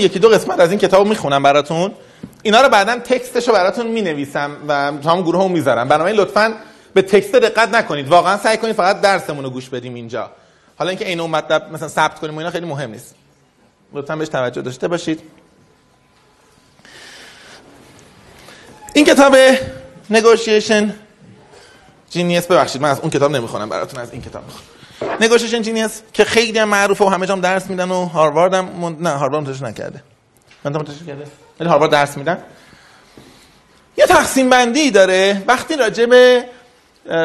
یکی دو قسمت از این کتاب می‌خونم براتون. اینا رو بعدا تکستش رو براتون می‌نویسم و تو هم گروه هم می‌ذارم. بنابراین لطفا به تکست دقت نکنید. واقعا سعی کنید فقط درسمون رو گوش بدیم اینجا. حالا اینکه اینو مطلب مثلا ثبت کنیم و اینا خیلی مهم نیست. لطفا بهش توجه داشته باشید. این کتاب نگوشیشن جینیس ببخشید من از اون کتاب نمی‌خونم براتون از این کتاب می‌خونم. نگوشیشن جینیس که خیلی هم معروفه و همه جام درس میدن و هاروارد هم من... نه هاروارد منتشر نکرده. من منتشر کرده. ولی هاروارد درس میدن. یه تقسیم بندی داره. وقتی راجع به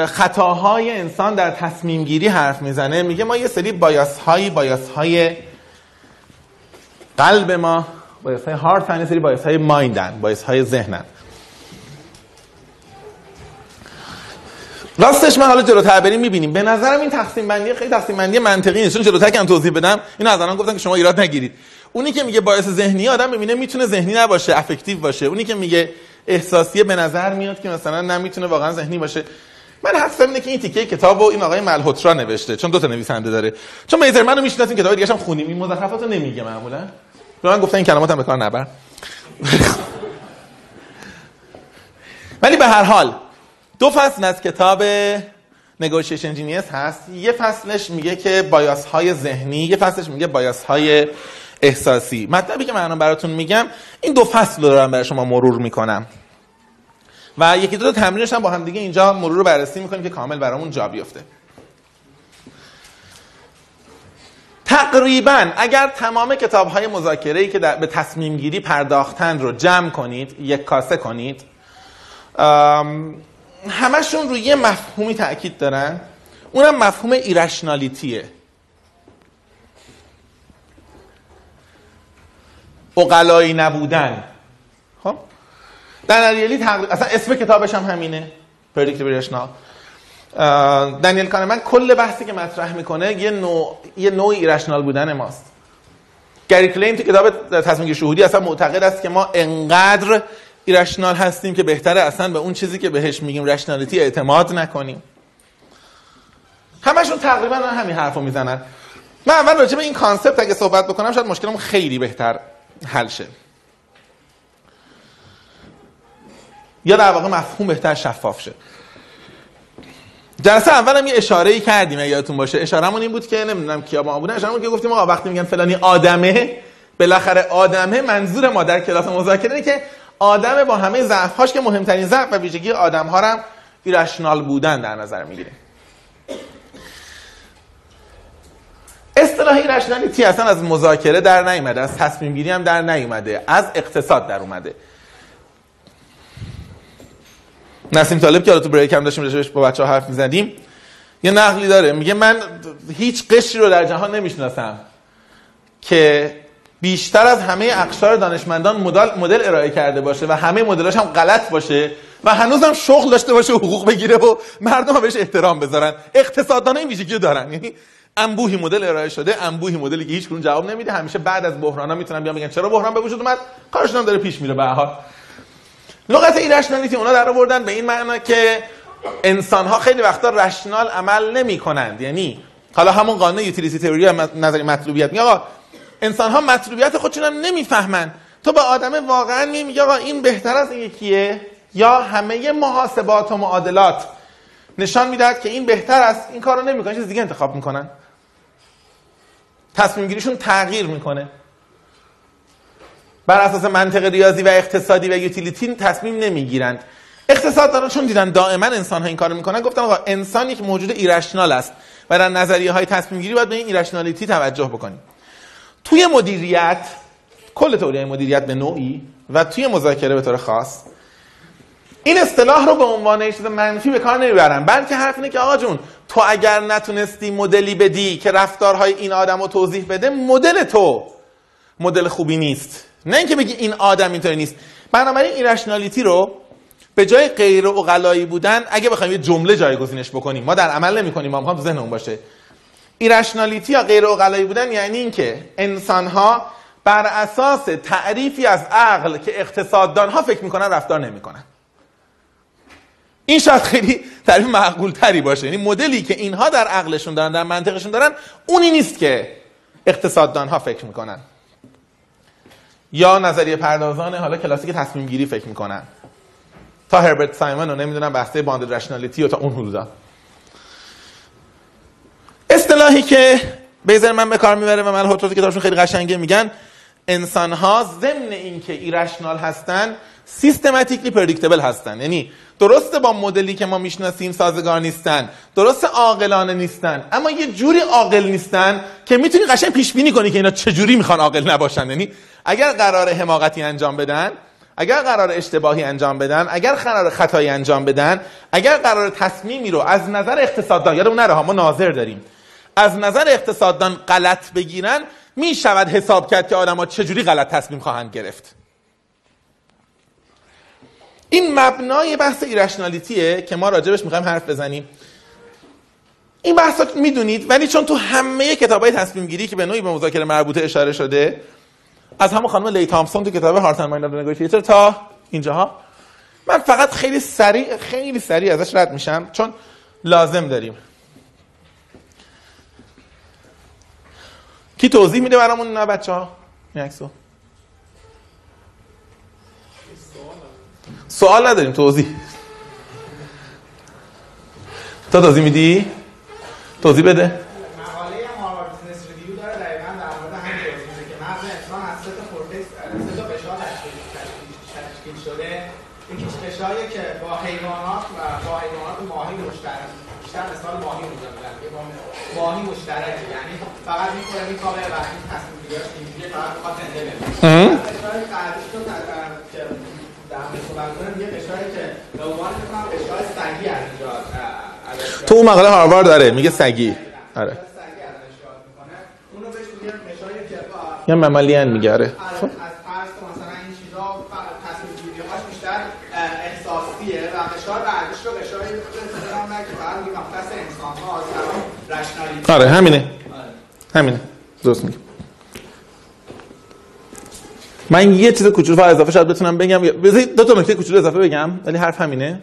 خطاهای انسان در تصمیم گیری حرف می‌زنه میگه ما یه سری بایاس هایی بایاس های قلب ما بایاس های هارت یه سری بایاس های مایندن بایاس های ذهنن. راستش من حالا جلوتر بریم می‌بینیم. به نظرم این تقسیم بندی خیلی تقسیم بندی منطقی نیست. چون جلوتر که توضیح بدم. این از الان گفتن که شما ایراد نگیرید. اونی که میگه باعث ذهنی آدم می‌بینه می‌تونه ذهنی نباشه افکتیو باشه. اونی که میگه احساسیه به نظر میاد که مثلا نمی‌تونه واقعا ذهنی باشه. من حدسم اینه که این تیکه کتاب این آقای ملهوترا نوشته. چون دو تا نویسنده داره. چون میزر منو می‌شناسین کتاب دیگه هم خونیم این نمیگه معمولا. به من گفتن این کلمات هم به کار نبر. ولی به هر حال دو فصل از کتاب نگوشیشن جینیس هست. یه فصلش میگه که بایاس های ذهنی یه فصلش میگه بایاس های احساسی. مطلبی که من براتون میگم این دو فصل رو دارم برای شما مرور می‌کنم. و یکی دو تا تمرینش هم با هم دیگه اینجا مرور رو بررسی می‌کنیم که کامل برامون جا بیفته. تقریبا اگر تمام کتاب های ای که به تصمیم گیری پرداختن رو جمع کنید یک کاسه کنید همشون روی یه مفهومی تاکید دارن. اونم مفهوم irrationality ه عقلایی نبودن. خب؟ در تقریبا اصلا اسم کتابش هم همینه. Predictably Irrational دنیل کانمن کل بحثی که مطرح می‌کنه یه نوع یه نوع irrational بودن ماست. گری کلین تو کتاب تصمیم شهودی اصلا معتقد است که ما انقدر irrational هستیم که بهتره اصلا به اون چیزی که بهش میگیم rationality اعتماد نکنیم. همشون تقریبا همین حرفو می‌زنن. من اول راجع به این concept اگه صحبت بکنم شاید مشکلم خیلی بهتر حل شه. یا در واقع مفهوم بهتر شفاف شه. جلسه اول هم یه اشاره ای کردیم اگه یادتون باشه. اشارهمون این بود که نمی‌دونم کیا با بودن. اشارهمون که گفتیم آقا وقتی میگن فلانی آدمه بالاخره آدمه منظور ما در کلاس مذاکره اینه که آدم با همه ضعف‌هاش که مهمترین ضعف و ویژگی آدم ها هم ایرشنال بودن در نظر می‌گیره. اصطلاح ایرشنالیتی اصلا از مذاکره در نیومده از تصمیم گیری هم در نیومده از اقتصاد در اومده. نسیم طالب که تو بریک هم داشتیم با بچه ها حرف می‌زدیم یه نقلی داره. میگه من هیچ قشری رو در جهان نمی‌شناسم که بیشتر از همه اقشار دانشمندان مدل مدل ارائه کرده باشه و همه مدلاش هم غلط باشه و هنوزم شغل داشته باشه و حقوق بگیره و مردم بهش احترام بذارن. اقتصاددان این ویژگی دارن. یعنی انبوهی مدل ارائه شده انبوهی مدلی که هیچ جواب نمیده. همیشه بعد از بحرانا می‌تونن بیان بگن چرا بحران به وجود اومد؟ کارشون داره پیش میره به هر لغت ایرشنالیتی اونا در آوردن به این معنا که انسان ها خیلی وقتا رشنال عمل نمی کنند یعنی حالا همون قانون یوتیلیتی تئوری نظری مطلوبیت میگه. انسان ها مطلوبیت خودشون هم نمی‌فهمن. تو به آدم واقعا میگه آقا این بهتر از این یکیه یا همه محاسبات و معادلات نشان می‌دهد که این بهتر است این کارو نمی‌کنه چیز دیگه انتخاب می‌کنن. تصمیم گیریشون تغییر می‌کنه. بر اساس منطق ریاضی و اقتصادی و یوتیلیتی تصمیم نمی‌گیرند. اقتصاد دارن چون دیدن دائما انسان ها این کارو می‌کنن گفتن آقا انسان یک موجود ایرشنال است و در نظریه های تصمیم گیری باید به این ایرشنالیتی توجه بکنیم. توی مدیریت کل تئوری مدیریت به نوعی و توی مذاکره به طور خاص این اصطلاح رو به عنوان چیز منفی به کار نمی‌برن. بلکه حرف اینه که آقا جون تو اگر نتونستی مدلی بدی که رفتارهای این آدم رو توضیح بده مدل تو مدل خوبی نیست. نه اینکه بگی این آدم اینطوری نیست. بنابراین ایرشنالیتی رو به جای غیر اقلایی بودن اگه بخوایم یه جمله جایگزینش بکنیم ما در عمل نمی‌کنیم ما می‌خوام ذهنمون باشه. ایرشنالیتی یا غیر اقلایی بودن یعنی اینکه انسان ها بر اساس تعریفی از عقل که اقتصاددان ها فکر می‌کنن رفتار نمی‌کنن. این شاید خیلی تعریف معقول تری باشه. یعنی مدلی که اینها در عقلشون دارن در منطقشون دارن اونی نیست که اقتصاددان ها فکر می‌کنن. یا نظریه پردازان حالا کلاسیک تصمیم گیری فکر می‌کنن. تا هربرت سایمن و نمی‌دونم بحث bounded rationality و تا اون حدودا. اصطلاحی که بیزرمن به کار می‌بره و من که کتابشون خیلی قشنگه میگن انسان ها ضمن اینکه irrational هستن systematically predictable هستن. یعنی درسته با مدلی که ما می‌شناسیم سازگار نیستن درست عاقلانه نیستن اما یه جوری عاقل نیستن که می‌تونی قشنگ پیش بینی کنی که اینا چجوری می‌خوان عاقل نباشن. یعنی اگر قرار حماقتی انجام بدن اگر قرار اشتباهی انجام بدن اگر قرار خطایی انجام بدن اگر قرار تصمیمی رو از نظر اقتصاددان یادمون نره ما ناظر داریم. از نظر اقتصاددان غلط بگیرن می‌شود حساب کرد که آدم‌ها چجوری غلط تصمیم خواهند گرفت. این مبنای بحث ایرشنالیتیه که ما راجبش می‌خوایم حرف بزنیم. این بحث می‌دونید ولی چون تو همه کتاب های تصمیم گیری که به نوعی به مذاکره مربوطه اشاره شده از همون خانم لی تامسون تو کتاب Heart and Mind تا اینجاها من فقط خیلی سریع خیلی سریع ازش رد میشم چون لازم داریم. کی توضیح میده برامون نه بچه ها سوال نداریم توضیح. تا توضیح میدی؟ توضیح بده مقاله Harvard Business Review داره دقیقاً در مورد همین توضیح میده که مغز انسان از سه تا کورتکس سه تا قشر تشکیل شده یکی قشایی که با حیوانات و با حیوانات ماهی مشترک بیشتر مثال ماهی رو می‌زنن که با ماهی مشترک یعنی فقط و تصمیم زنده بمونه رو که تو اون مقاله هاروارد داره میگه سگی آره یا ممالیان میگه آره خب. از آره همینه همینه. درست میگه. من یه چیز کوچولو فقط اضافه شاید بتونم بگم. بذارید دو تا نکته کوچولو اضافه بگم ولی حرف همینه.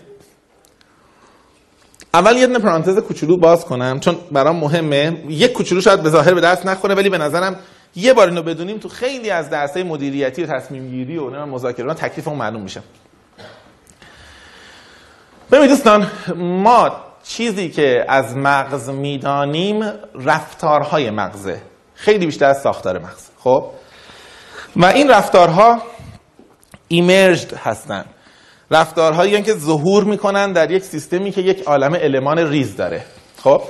اول یه دونه پرانتز کوچولو باز کنم چون برام مهمه. یک کوچولو شاید به ظاهر به دست نخوره ولی به نظرم یه بار اینو بدونیم تو خیلی از درسای مدیریتی و تصمیم گیری و مذاکره تکلیف اون معلوم میشه. ببینید دوستان ما چیزی که از مغز می‌دانیم رفتارهای مغزه. خیلی بیشتر از ساختار مغز. خب؟ و این رفتارها ایمرجد هستن. رفتارهایی که ظهور می‌کنن در یک سیستمی که یک عالم المان ریز داره. خب؟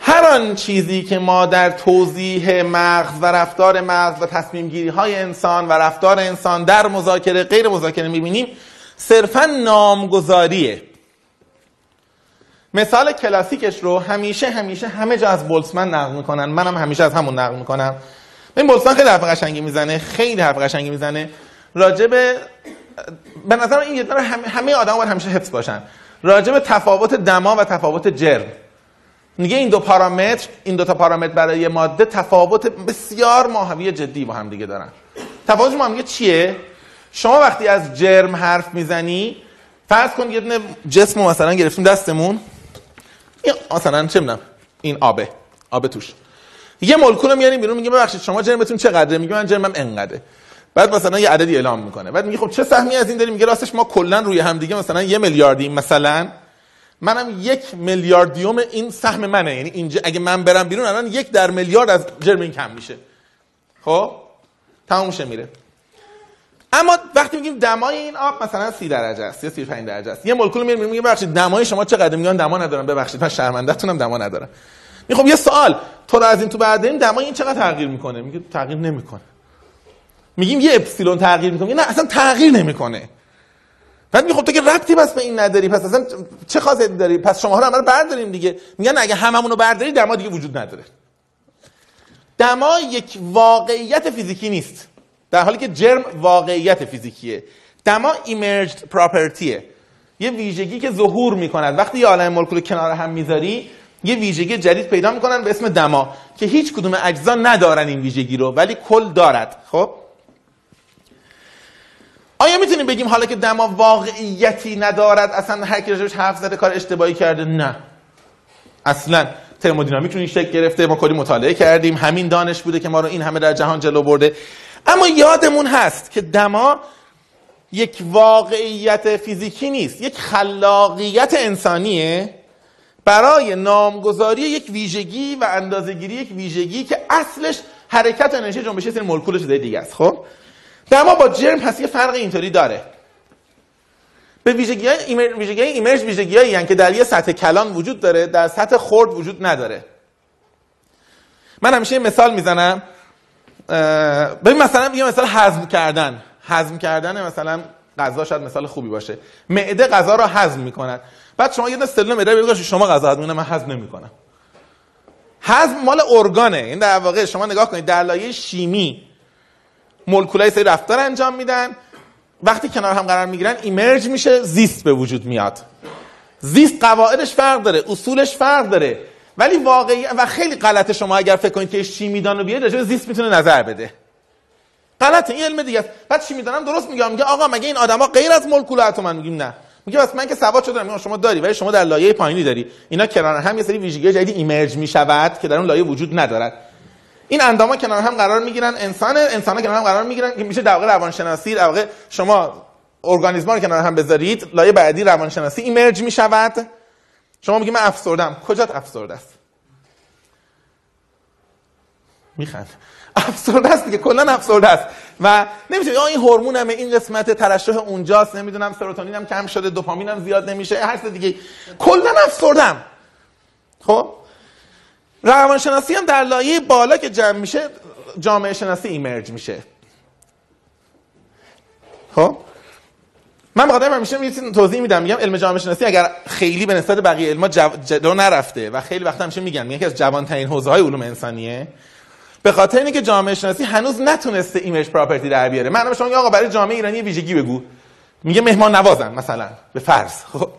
هر آن چیزی که ما در توضیح مغز و رفتار مغز و تصمیم گیری های انسان و رفتار انسان در مذاکره غیر مذاکره می‌بینیم صرفا نامگذاریه. مثال کلاسیکش رو همیشه همیشه همه جا از بولسمن نقل می‌کنن. منم همیشه از همون نقل می‌کنم. این بولسمن خیلی حرف قشنگی می‌زنه خیلی حرف قشنگی می‌زنه. راجب به نظر این یه همه, همه آدم باید همیشه حفظ باشن. راجب تفاوت دما و تفاوت جرم. میگه این دو پارامتر این دو تا پارامتر برای ماده تفاوت بسیار ماهوی جدی با هم دیگه دارن. تفاوت با هم چیه؟ شما وقتی از جرم حرف می‌زنی فرض کن یه دونه جسم مثلا گرفتیم دستمون. این مثلا چه می‌دونم این آبه آب توش. یه مولکول رو میاریم بیرون میگه ببخشید شما جرمتون چقدره؟ میگه من جرمم انقدره. بعد مثلا یه عددی اعلام می‌کنه. بعد میگه خب چه سهمی از این داریم؟ میگه راستش ما کلا روی هم دیگه مثلا یه میلیاردیم مثلا. منم یک میلیاردیوم این سهم منه. یعنی اینجا اگه من برم بیرون الان یک در میلیارد از جرم این کم میشه. خب؟ تموم میره. اما وقتی میگیم دمای این آب مثلا 30 درجه است یا 35 درجه است یه مولکول میگه میگه ببخشید دمای شما چقدر؟ میگن دما ندارم ببخشید من شرمندهتونم دما ندارم. می‌خوام یه سوال تو رو از این تو بعد دمای این چقدر تغییر می‌کنه؟ میگه تغییر نمی‌کنه. میگیم یه اپسیلون تغییر می‌کنه نه اصلا تغییر نمی‌کنه. بعد میگم خب تو که ربطی بس به این نداری پس اصلا چه خاصی داری؟ پس شما رو همه برداریم دیگه. میگن اگه هممون رو برداری دما دیگه وجود نداره. دما یک واقعیت فیزیکی نیست. در حالی که جرم واقعیت فیزیکیه. دما ایمرجد پراپرتیه. یه ویژگی که ظهور می‌کند. وقتی یه عالم مولکول کنار هم می‌ذاری یه ویژگی جدید پیدا می‌کنن به اسم دما که هیچ کدوم اجزا ندارن این ویژگی رو ولی کل دارد. خب؟ آیا می‌تونیم بگیم حالا که دما واقعیتی ندارد اصلا هر کی راجبش حرف زده کار اشتباهی کرده؟ نه. اصلا ترمودینامیک رو این شکل گرفته ما کلی مطالعه کردیم. همین دانش بوده که ما رو این همه در جهان جلو برده. اما یادمون هست که دما یک واقعیت فیزیکی نیست یک خلاقیت انسانیه برای نامگذاری یک ویژگی و اندازهگیری یک ویژگی که اصلش حرکت انرژی جنبشی سری مولکول چیزای دیگه است خب؟ دما با جرم پس یه فرق اینطوری داره. به ویژگی های ایمر... ویژگی های ایمرج ویژگی هایی که در یه سطح کلان وجود داره در سطح خرد وجود نداره. من همیشه مثال می‌زنم. ببین مثلا یه مثال هضم کردن. هضم کردن مثلا غذا شاید مثال خوبی باشه. معده غذا رو هضم می‌کنن بعد شما یه سلول معده بگید شما غذا هضم من هضم نمی‌کنم. هضم مال ارگانه. این در واقع شما نگاه کنید در لایه شیمی مولکولای سری رفتار انجام میدن. وقتی کنار هم قرار می‌گیرن ایمرج میشه زیست به وجود میاد. زیست قواعدش فرق داره اصولش فرق داره. ولی واقعی و خیلی غلطه شما اگر فکر کنید که شیمیدان رو بیاد راجع زیست می‌تونه نظر بده. غلطه این علم دیگه است. بعد شیمیدانم درست میگم میگه آقا مگه این آدما غیر از مولکولات من میگیم نه. میگه بس من که سواد شدم میگم شما داری ولی شما در لایه پایینی داری. اینا کنار هم یه سری ویژگی جدید ایمرج می‌شود که در اون لایه وجود ندارد. این انداما کنار هم قرار می‌گیرن انسان انسان کنار هم قرار می‌گیرن. که میشه در واقع روانشناسی در واقع شما ارگانیسم رو کنار هم بذارید لایه بعدی روانشناسی ایمرج می‌شود. شما میگی من افسردم کجات افسرده است؟ میخند. افسرده است دیگه. کلا افسرده است. و نمیشه. این هورمون همه این قسمت ترشح اونجاست. نمی‌دونم سروتونین هم کم شده. دوپامین هم زیاد نمیشه. هر دیگه. کلا افسردم خب؟ روانشناسی هم در لایه بالا که جمع میشه جامعه شناسی ایمرج میشه. خب؟ من بخاطر همیشه میشه توضیح میدم میگم علم جامعه شناسی اگر خیلی به نسبت بقیه علما جلو نرفته و خیلی وقت همیشه میگن یکی از جوانترین حوزه های علوم انسانیه. به خاطر اینه که جامعه شناسی هنوز نتونسته ایمیج پراپرتی در بیاره. من شما آقا برای جامعه ایرانی ویژگی بگو. میگه مهمان نوازن مثلا به فرض. خب.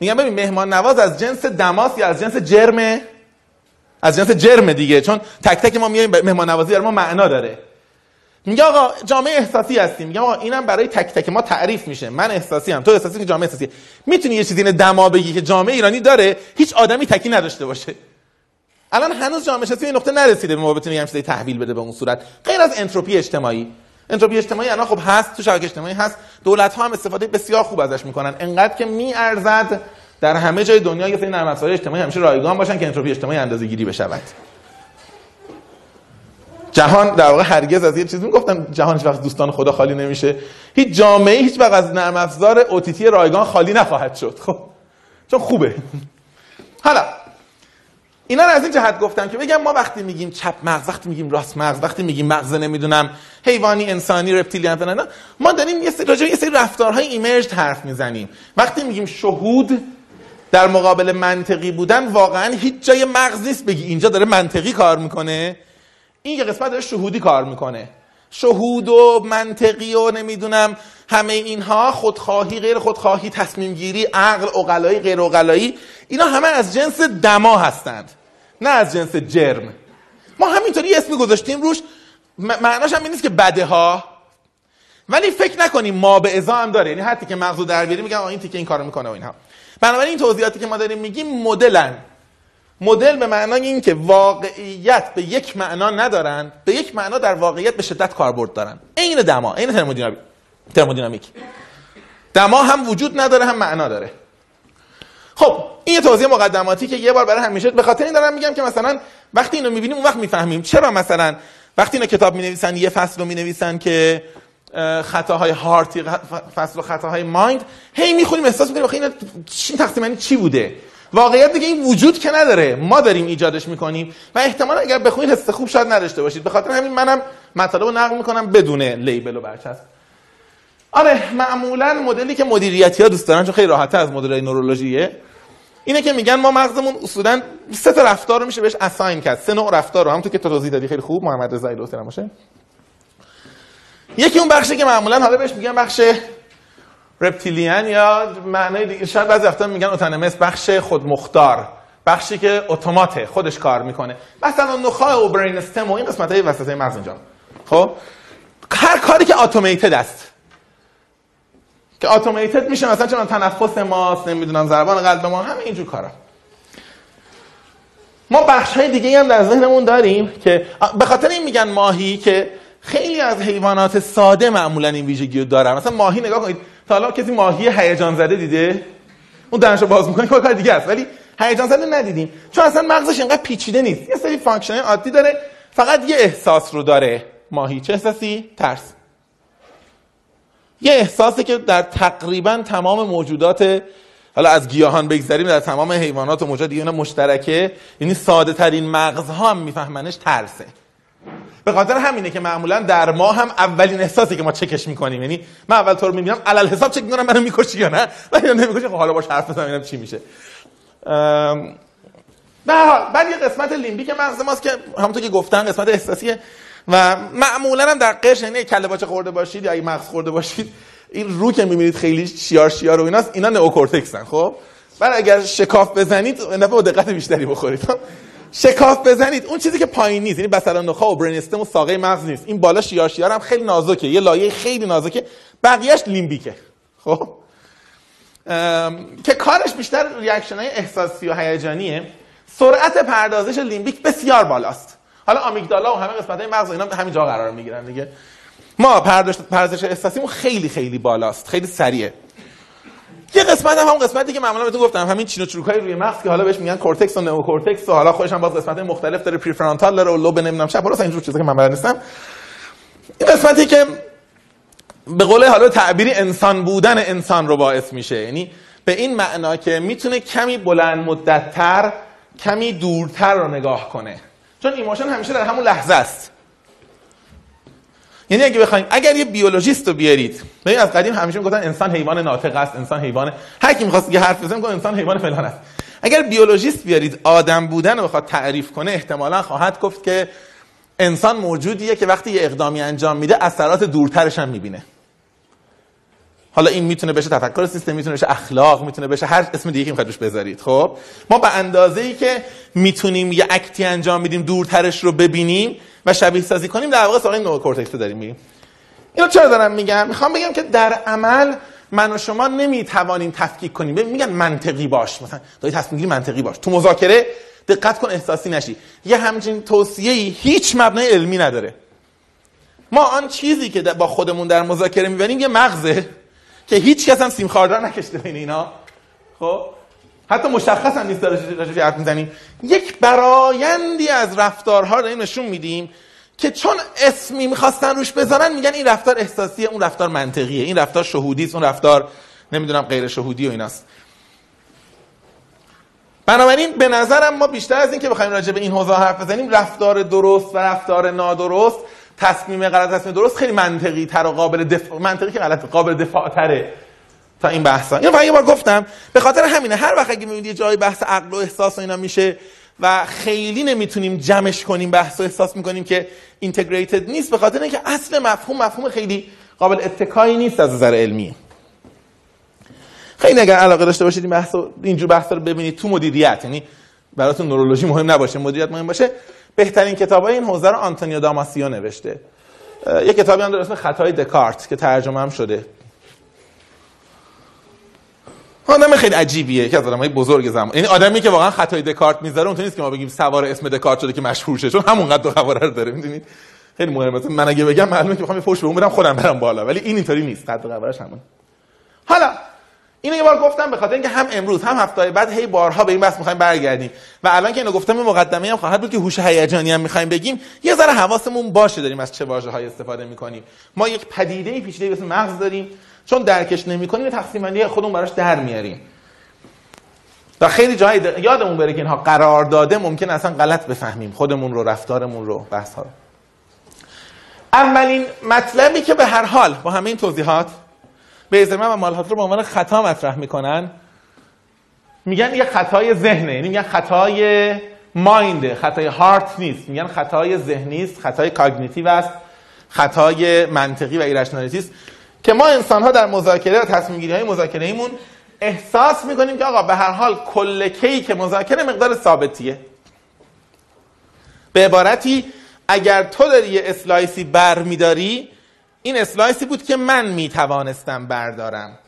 میگم ببین مهمان نواز از جنس دماس یا از جنس جرم؟ از جنس جرم دیگه. چون تک تک ما میایم مهمان نوازی ما معنا داره. میگه آقا جامعه احساسی هستیم. میگه آقا اینم برای تک تک ما تعریف میشه. من احساسی هم تو احساسی که جامعه احساسی. می‌تونی یه چیزی دما بگی که جامعه ایرانی داره هیچ آدمی تکی نداشته باشه. الان هنوز جامعه این نقطه نرسیده ما بتونیم چیزی تحویل بده به اون صورت. غیر از انتروپی اجتماعی. انتروپی اجتماعی الان خب هست تو شبکه اجتماعی هست. دولت ها هم استفاده بسیار خوب ازش می‌کنن. انقدر که میارزد در همه جای دنیا یه سری نرم افزار اجتماعی همیشه رایگان باشن که انتروپی اجتماعی اندازه گیری بشود. جهان در واقع هرگز از یه چیزی می‌گفتن جهان هیچ وقت دوستان خدا خالی نمیشه. هیچ جامعه هیچ وقت از نرم افزار اوتیتی رایگان خالی نخواهد شد. خب چون خوبه. حالا اینا رو از این جهت گفتم که بگم ما وقتی میگیم چپ مغز وقتی میگیم راست مغز وقتی میگیم مغز نمی‌دونم حیوانی انسانی رپتیلیان فلان ما داریم یه سری یه سری رفتارهای ایمرج حرف می‌زنیم. وقتی میگیم شهود در مقابل منطقی بودن واقعا هیچ جای مغز نیست بگی اینجا داره منطقی کار می‌کنه. این یه قسمت داره شهودی کار می‌کنه. شهود و منطقی و نمی‌دونم همه اینها خودخواهی غیر خودخواهی تصمیم گیری عقل اقلایی غیر اقلایی اینا همه از جنس دما هستند نه از جنس جرم. ما همینطوری اسمی گذاشتیم روش معناش هم نیست که بده ها ولی فکر نکنیم ما به ازا هم داره. یعنی حتی که مغزو در میگن این تیکه این کارو می‌کنه و اینها. بنابراین این توضیحاتی که ما داریم میگیم مدلن. مدل به معنای این که واقعیت به یک معنا ندارن به یک معنا در واقعیت به شدت کاربرد دارن. عین دما عین ترمودینامیک دما هم وجود نداره هم معنا داره. خب این یه توضیح مقدماتی که یه بار برای همیشه به خاطر این دارم میگم که مثلا وقتی اینو می‌بینیم اون وقت می‌فهمیم. چرا مثلا وقتی اینو کتاب می‌نویسن یه فصل رو می‌نویسن که خطاهای هارتی فصل و خطاهای مایند هی می‌خونیم احساس می‌کنیم این چی تقسیم چی بوده؟ واقعیت دیگه این وجود که نداره. ما داریم ایجادش می‌کنیم و احتمال اگر بخونید حس خوب شاید نداشته باشید. به خاطر همین منم مطالب رو نقل می‌کنم بدون لیبل و برچسب. آره معمولا مدلی که مدیریتی ها دوست دارن چون خیلی راحته از مدل نورولوژیه اینه که میگن ما مغزمون اصولا سه تا رفتار رو میشه بهش اساین کرد. سه نوع رفتار رو. هم تو که توضیح دادی خیلی خوب. محمد رضا ایلوسی باشه یکی اون بخشی که معمولا حالا بهش میگن بخش رپتیلیان یا معنای دیگه شاید بعضی وقتا میگن اتونومس بخش خودمختار بخشی که اتوماته خودش کار می‌کنه. مثلا نخاع و برین استم و این قسمت های وسط مغز اینجا. خب؟ هر کاری که automated است. که automated میشه مثلا چون تنفس ماست نمی‌دونم ضربان قلب ما همه اینجور کارا. ما بخش های دیگه هم در ذهنمون داریم که به خاطر این میگن ماهی که خیلی از حیوانات ساده معمولا این ویژگی رو دارن. مثلا ماهی نگاه کنید تا حالا کسی ماهی هیجان زده دیده؟ اون دهنشو باز می‌کنه کار دیگه است. ولی هیجان زده ندیدیم. چون اصلا مغزش اینقدر پیچیده نیست. یه سری function عادی داره. فقط یه احساس رو داره. ماهی چه احساسی؟ ترس. یه احساسی که در تقریبا تمام موجودات حالا از گیاهان بگذریم در تمام حیوانات و موجودات دیگه مشترکه. یعنی ساده ترین مغزها هم میفهمنش ترسه. به خاطر همینه که معمولا در ما هم اولین احساسی که ما چکش می‌کنیم. یعنی من اول تو رو می‌بینم علل حساب چک می‌کنم منو می‌کشی یا نه؟ ولی نمی‌کشی؟ خب حالا باش حرف بزنم چی میشه. به حال بعد یه قسمت لیمبیک مغز ماست که همونطور که گفتن قسمت احساسیه و معمولا هم در قش یعنی کله باچه خورده باشید یا اگه مغز خورده باشید این رو که می‌بینید خیلی شیار شیار و ایناست اینا نئوکورتکسن خب؟ بعد اگر شکاف بزنید با دقت بیشتری بخورید. شکاف بزنید. اون چیزی که پایین نیست. یعنی بسر نخا و برین و ساقه مغز نیست. این بالا شیار شیار هم خیلی نازکه. یه لایه خیلی نازکه. بقیهش لیمبیکه. خب. که کارش بیشتر reaction های احساسی و هیجانیه. سرعت پردازش limbic بسیار بالاست. حالا amygdala و همه قسمت های مغز اینا همینجا قرار می‌گیرن دیگه. ما پردازش احساسیمون خیلی خیلی بالاست. خیلی سریعه. یه قسمت هم, هم قسمتی که معمولا بهتون گفتم. همین چین و چروکای روی مغز که حالا بهش میگن کورتکس و نئوکورتکس و حالا خودش هم باز قسمت مختلف داره. prefrontal داره و لوب نمی‌دونم چپ راست اینجور چیزا که من بلد این قسمتی که به قول حالا تعبیری انسان بودن انسان رو باعث میشه. یعنی به این معنا که می‌تونه کمی بلند مدتتر کمی دورتر رو نگاه کنه. چون emotion همیشه در همون لحظه است. یعنی اگه بخوایم اگر یه biologist رو بیارید ببین از قدیم همیشه می‌گفتن انسان حیوان ناطق است انسان حیوان هر کی می‌خواست یه حرف بزنه انسان حیوان فلان است. اگر biologist بیارید آدم بودن رو بخواد تعریف کنه احتمالا خواهد گفت که انسان موجودیه که وقتی یه اقدامی انجام میده اثرات دورترش هم می‌بینه. حالا این می‌تونه بشه تفکر سیستمی می‌تونه بشه اخلاق می‌تونه بشه هر اسم دیگه که می‌خواید بذارید. خب؟ ما به اندازه ای که می‌تونیم یه act ی انجام میدیم دورترش رو ببینیم و شبیه سازی کنیم در واقع سراغ نوکورتکس داریم. میگیم. اینو چرا دارم میگم؟ می‌خوام بگم که در عمل من و شما نمی‌توانیم تفکیک کنیم. میگن منطقی باش. مثلا داری تصمیم منطقی باش. تو مذاکره دقت کن احساسی نشی. یه همچین توصیه هیچ مبنای علمی نداره. ما آن چیزی که با خودمون در مذاکره می‌بینیم یه مغزه. که هیچ کس هم سیم خاردار نکشته بین اینا. خب؟ حتی مشخص هم نیست داره حرف می‌زنیم یک برایندی از رفتارها رو نشون میدیم که چون اسمی می‌خواستن روش بزنن میگن این رفتار احساسیه اون رفتار منطقیه. این رفتار شهودی اون رفتار نمی‌دونم غیر شهودی و ایناست. بنابراین به نظرم ما بیشتر از این که بخوایم راجع به این حوزه حرف بزنیم رفتار درست و رفتار نادرست تصمیم غلط تصمیم درست خیلی منطقی تر و قابل دفاع منطقی که غلط قابل دفاع تره تا این بحثا. اینو یه بار گفتم به خاطر همینه هر وقت اگه می‌بینید یه جای بحث عقل و احساس و اینا میشه و خیلی نمی‌تونیم جمعش کنیم بحث و احساس می‌کنیم که اینتگریتد نیست به خاطر اینکه اصل مفهوم مفهوم خیلی قابل اتکایی نیست از نظر علمی. خیلی اگر علاقه داشته باشید این بحث اینجور بحث رو ببینید تو مدیریت یعنی براتون نورولوژی مهم نباشه مدیریت مهم باشه. بهترین کتاب این حوزه رو آنتونیو داماسیو نوشته. یه کتابی هم اسم خطای دکارت که ترجمه هم شده. آدم خیلی عجیبیه که از آدمای بزرگ زمان. یعنی آدمی که واقعا خطای دکارت می‌ذاره اون نیست که ما بگیم سوار اسم دکارت شده که مشهور شه چون همونقدر دو قواره رو داره می‌دونید خیلی مهمه. مثلا من اگه بگم معلومه که می‌خوام فوش به اون بدم خودم برم بالا. ولی این اینطوری نیست. قد قوارش همون. حالا اینو یه بار گفتم به خاطر اینکه هم امروز هم هفته بعد هی بارها به این بحث می‌خوایم برگردیم. و الان که اینو گفتم مقدمه هم خواهد بود که هوش هیجانی هم می‌خوایم بگیم. یه ذره حواسمون باشه داریم از چه واژه‌های استفاده می‌کنیم. ما یک پدیده پیچیده اسم مغز داریم. چون درکش نمی‌کنیم تقسیم بندی خودمون براش در میاریم. و خیلی جای یادمون بره که اینها قرار داده ممکن اصلا غلط بفهمیم. خودمون رو رفتارمون رو بحث ها اولین مطلبی که به هر حال با همه این توضیحات بیزرمن و مالهوترا به عنوان خطا مطرح می‌کنن. میگن یه خطای ذهنه یعنی میگن خطای mind ه خطای heart نیست. میگن خطای ذهنی است خطای cognitive است خطای منطقی و irrationality است. که ما انسان ها در مذاکره و تصمیم گیری های مذاکره ایمون احساس می‌کنیم که آقا به هر حال کل که مذاکره مقدار ثابتیه. به عبارتی اگر تو داری یه slice ی بر میداری این slice ی بود که من می‌توانستم بردارم.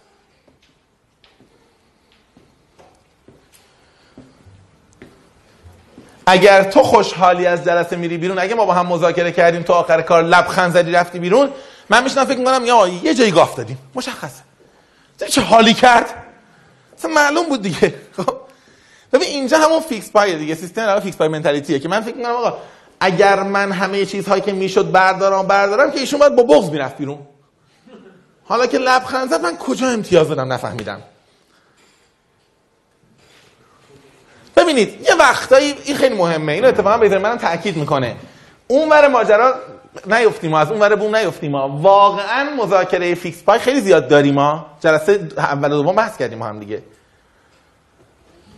اگر تو خوشحالی از جلسه میری بیرون اگه ما با هم مذاکره کردیم تو آخر کار لبخند زدی رفتی بیرون من میشنم فکر می‌کنم یا یه جایی گاف دادیم. مشخصه. چه حالی کرد؟ اصلا معلوم بود دیگه. خب. ببین اینجا همون fixed pie دیگه سیستم fixed pie mentality ه که من فکر می‌کنم آقا اگر من همه چیزهایی که می‌شد بردارم بردارم که ایشون باید با بغض می‌رفت بیرون. حالا که لبخند زد من کجا امتیاز دادم نفهمیدم. ببینید یه وقتایی این خیلی مهمه. اینو اتفاقا به منم تاکید می‌کنه. اون ور ماجرا نیفتیم از اون ور بوم نیفتیم. ما واقعا مذاکره fixed pie خیلی زیاد داریم ما جلسه اول و دوم بحث کردیم هم دیگه.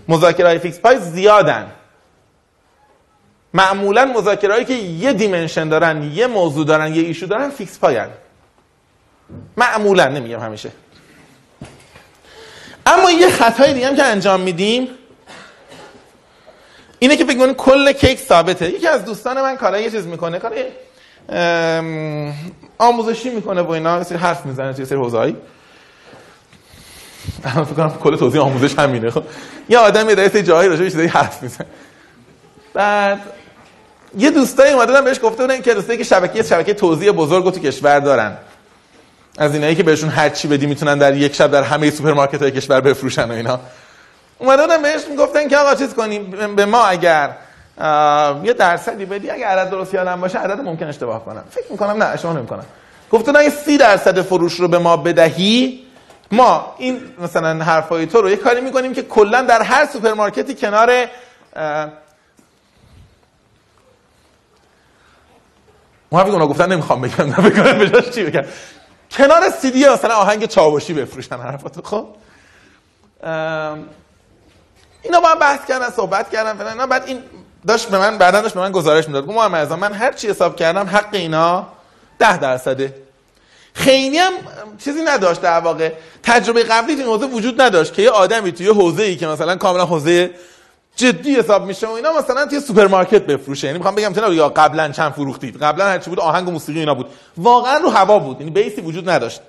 مذاکره fixed pie زیادن. معمولا مذاکره که یه dimension دارن یه موضوع دارن یه issue دارن fixed pie ان معمولا نمیگم همیشه. اما یه خطای دیگه هم که انجام میدیم اینه که فکر کل کیک ثابته. یکی از دوستان من کارا یه چیز می‌کنه کار آموزشی می‌کنه و اینا سری حرف می‌زنه توی سری حوزه‌ای الان فکر کنم کل توضیح آموزش همینه خب. یه آدم یه دایره جایی راجع به چیزایی حرف می‌زنه. بعد یه دوستایی اومدن بهش گفته بودن که دوستایی که شبکه شبکه توزیع بزرگ تو کشور دارن. از اینایی که بهشون هر چی بدی می‌تونن در یک شب در همه سوپرمارکت های کشور بفروشن و اینا. اومدن بهش می‌گفتن که آقا چیز کنیم به ما اگر یه درصدی بدی اگه عدد درست یادم باشه عدد ممکن اشتباه کنم. فکر می‌کنم نه اشتباه نمی‌کنم. گفتن اگه سی درصد فروش رو به ما بدهی ما این مثلا حرفای تو رو یه کاری می‌کنیم که کلا در هر سوپرمارکتی کنار محقق اونا گفتن نمی‌خوام بگم بگم بجاش چی بگم؟ کنار سیدی مثلا آهنگ چاوشی بفروشن حرفاتو خب؟ اینا با هم بحث کردن صحبت کردن فلان بعد این داشت به من بعدا داشت به من گزارش می‌داد. گفت محمد من هر چی حساب کردم حق اینا ده درصده. خیلی هم چیزی نداشت در واقع. تجربه قبلی تو این حوزه وجود نداشت که یه آدمی توی حوزه ای که مثلا کاملا حوزه جدی حساب میشه و اینا مثلا توی سوپرمارکت بفروشه. یعنی می‌خوام بگم چرا یا قبلا چند فروختید؟ قبلا هر چی بود آهنگ و موسیقی اینا بود. واقعا رو هوا بود. یعنی base ی وجود نداشت.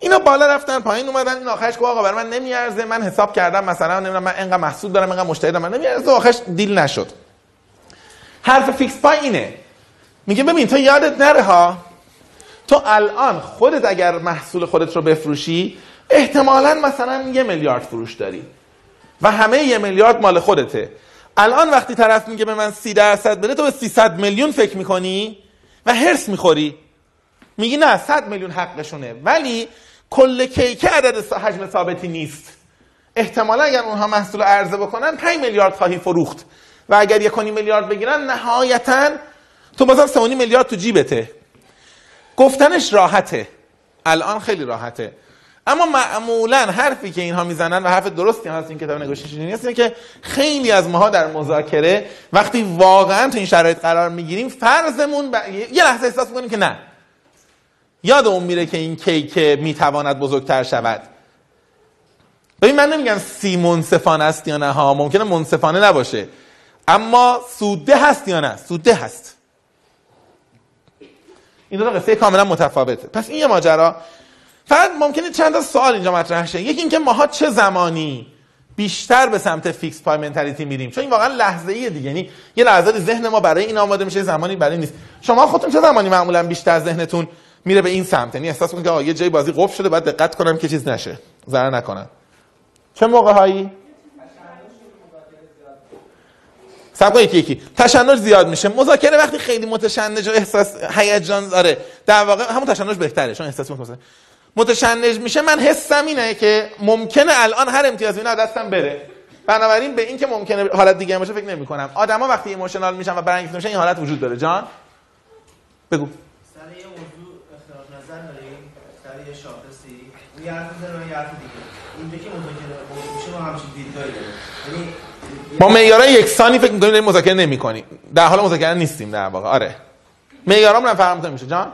اینا بالا رفتن پایین اومدن. این آخرش گفت آقا برای من نمیارزه. من حساب کردم مثلا نمی‌دونم من انقدر محصول دارم انقدر مشتری دارم. من نمیارزه. آخرش deal نشد. حرف فیکس پای اینه. میگه ببین تو یادت نره ها. تو الان خودت اگر محصول خودت رو بفروشی احتمالا مثلا یه میلیارد فروش داری. و همه یه میلیارد مال خودته. الان وقتی طرف میگه به من سی درصد بده تو به 300 میلیون فکر می‌کنی؟ و هرس می‌خوری. میگی نه 100 میلیون حقشونه. ولی کل کیک عدد حجم ثابتی نیست. احتمالا اگر اونها محصول عرضه بکنن 5 میلیارد خواهی فروخت. و اگر یک میلیارد بگیرن نهایتا تو بازم 3 میلیارد تو جیبته. گفتنش راحته. الان خیلی راحته. اما معمولا حرفی که اینها می‌زنن و حرف درستی هست این کتاب نگوشیشنی هست که خیلی از ماها در مذاکره وقتی واقعا تو این شرایط قرار می‌گیریم فرضمون ب... یه لحظه احساس می‌کنیم که نه. یاد اون میره که این کیک می‌تواند بزرگتر شود. ببین من نمیگم سی منصفانه است یا نه ها ممکنه منصفانه نباشه. اما سوده هست یا نه؟ سوده هست. این دو قصه کاملا متفاوته. پس این یه ماجرا. فقط ممکنه چند تا سوال اینجا مطرح شه. یکی اینکه ماها چه زمانی بیشتر به سمت فیکس پای منتالیتی میریم؟ چون این واقعا لحظه ایه دیگه. یعنی یه لحظه ذهن ما برای این آماده میشه زمانی برای نیست. شما خودتون چه زمانی معمولا بیشتر ذهنتون میره به این سمت؟ یعنی احساس می‌کنید که یه جای بازی قفل شده باید دقت کنم که چیز نشه. ضرر نکنم. چه موقع هایی سبقا یکی یکی. تشنج زیاد میشه. مذاکره وقتی خیلی متشنج و احساس هیجان داره در واقع همون تشنج بهتره چون احساس می‌کنه متشنج میشه من حسم اینه که ممکنه الان هر امتیازی اینا دستم بره. بنابراین به این که ممکنه حالت دیگه باشه فکر نمی کنم آدما وقتی ایموشنال میشن و برانگیخته میشن این حالت وجود داره. جان؟ بگو. سر یه موضوع اختلاف نظر داریم. سر یه شاخصی. یه حرف می‌زنه یه حرف دیگه. اینجا که مذاکره میشه ما همچین دیدگاهی داریم. یعنی ما معیارای یکسانی فکر می‌کنیم مذاکره نمی‌کنیم. در حال مذاکره نیستیم در واقع. آره. معیارامون هم فهمت میشه. جان؟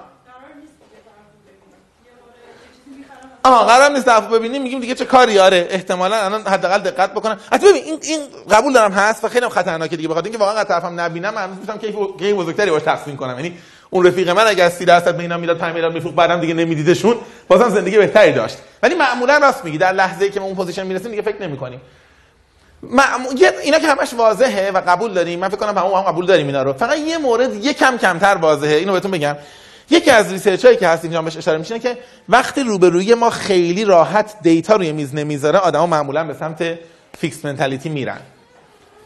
آها قرار نیست دفعه ببینیم میگیم دیگه چه کاری؟ آره احتمالا الان حداقل دقت بکنن حتی ببین این این قبول دارم هست و خیلی خطرناکه دیگه. بخاطر اینکه واقعا طرفم نبینم من میگم کیف کیف بزرگتری باش تقسیم کنم. یعنی اون رفیق من اگر 30 درصد به اینا می‌داد 5 میلیارد میفروخت بعدم دیگه نمیدیدشون بازم زندگی بهتری داشت. ولی معمولا راست میگی در لحظه‌ای که ما اون position می‌رسیم دیگه فکر نمی‌کنیم. معمو... اینا که همش واضحه و قبول داریم من فکر کنم همون هم قبول داریم اینا رو. فقط یه مورد یه کم کمتر واضحه. اینو بهتون بگم. یکی از research هایی که هست اینجا بهش اشاره میشه که وقتی روبروی ما خیلی راحت data روی میز نمی‌ذاره آدما معمولا به سمت fixed mentality میرن.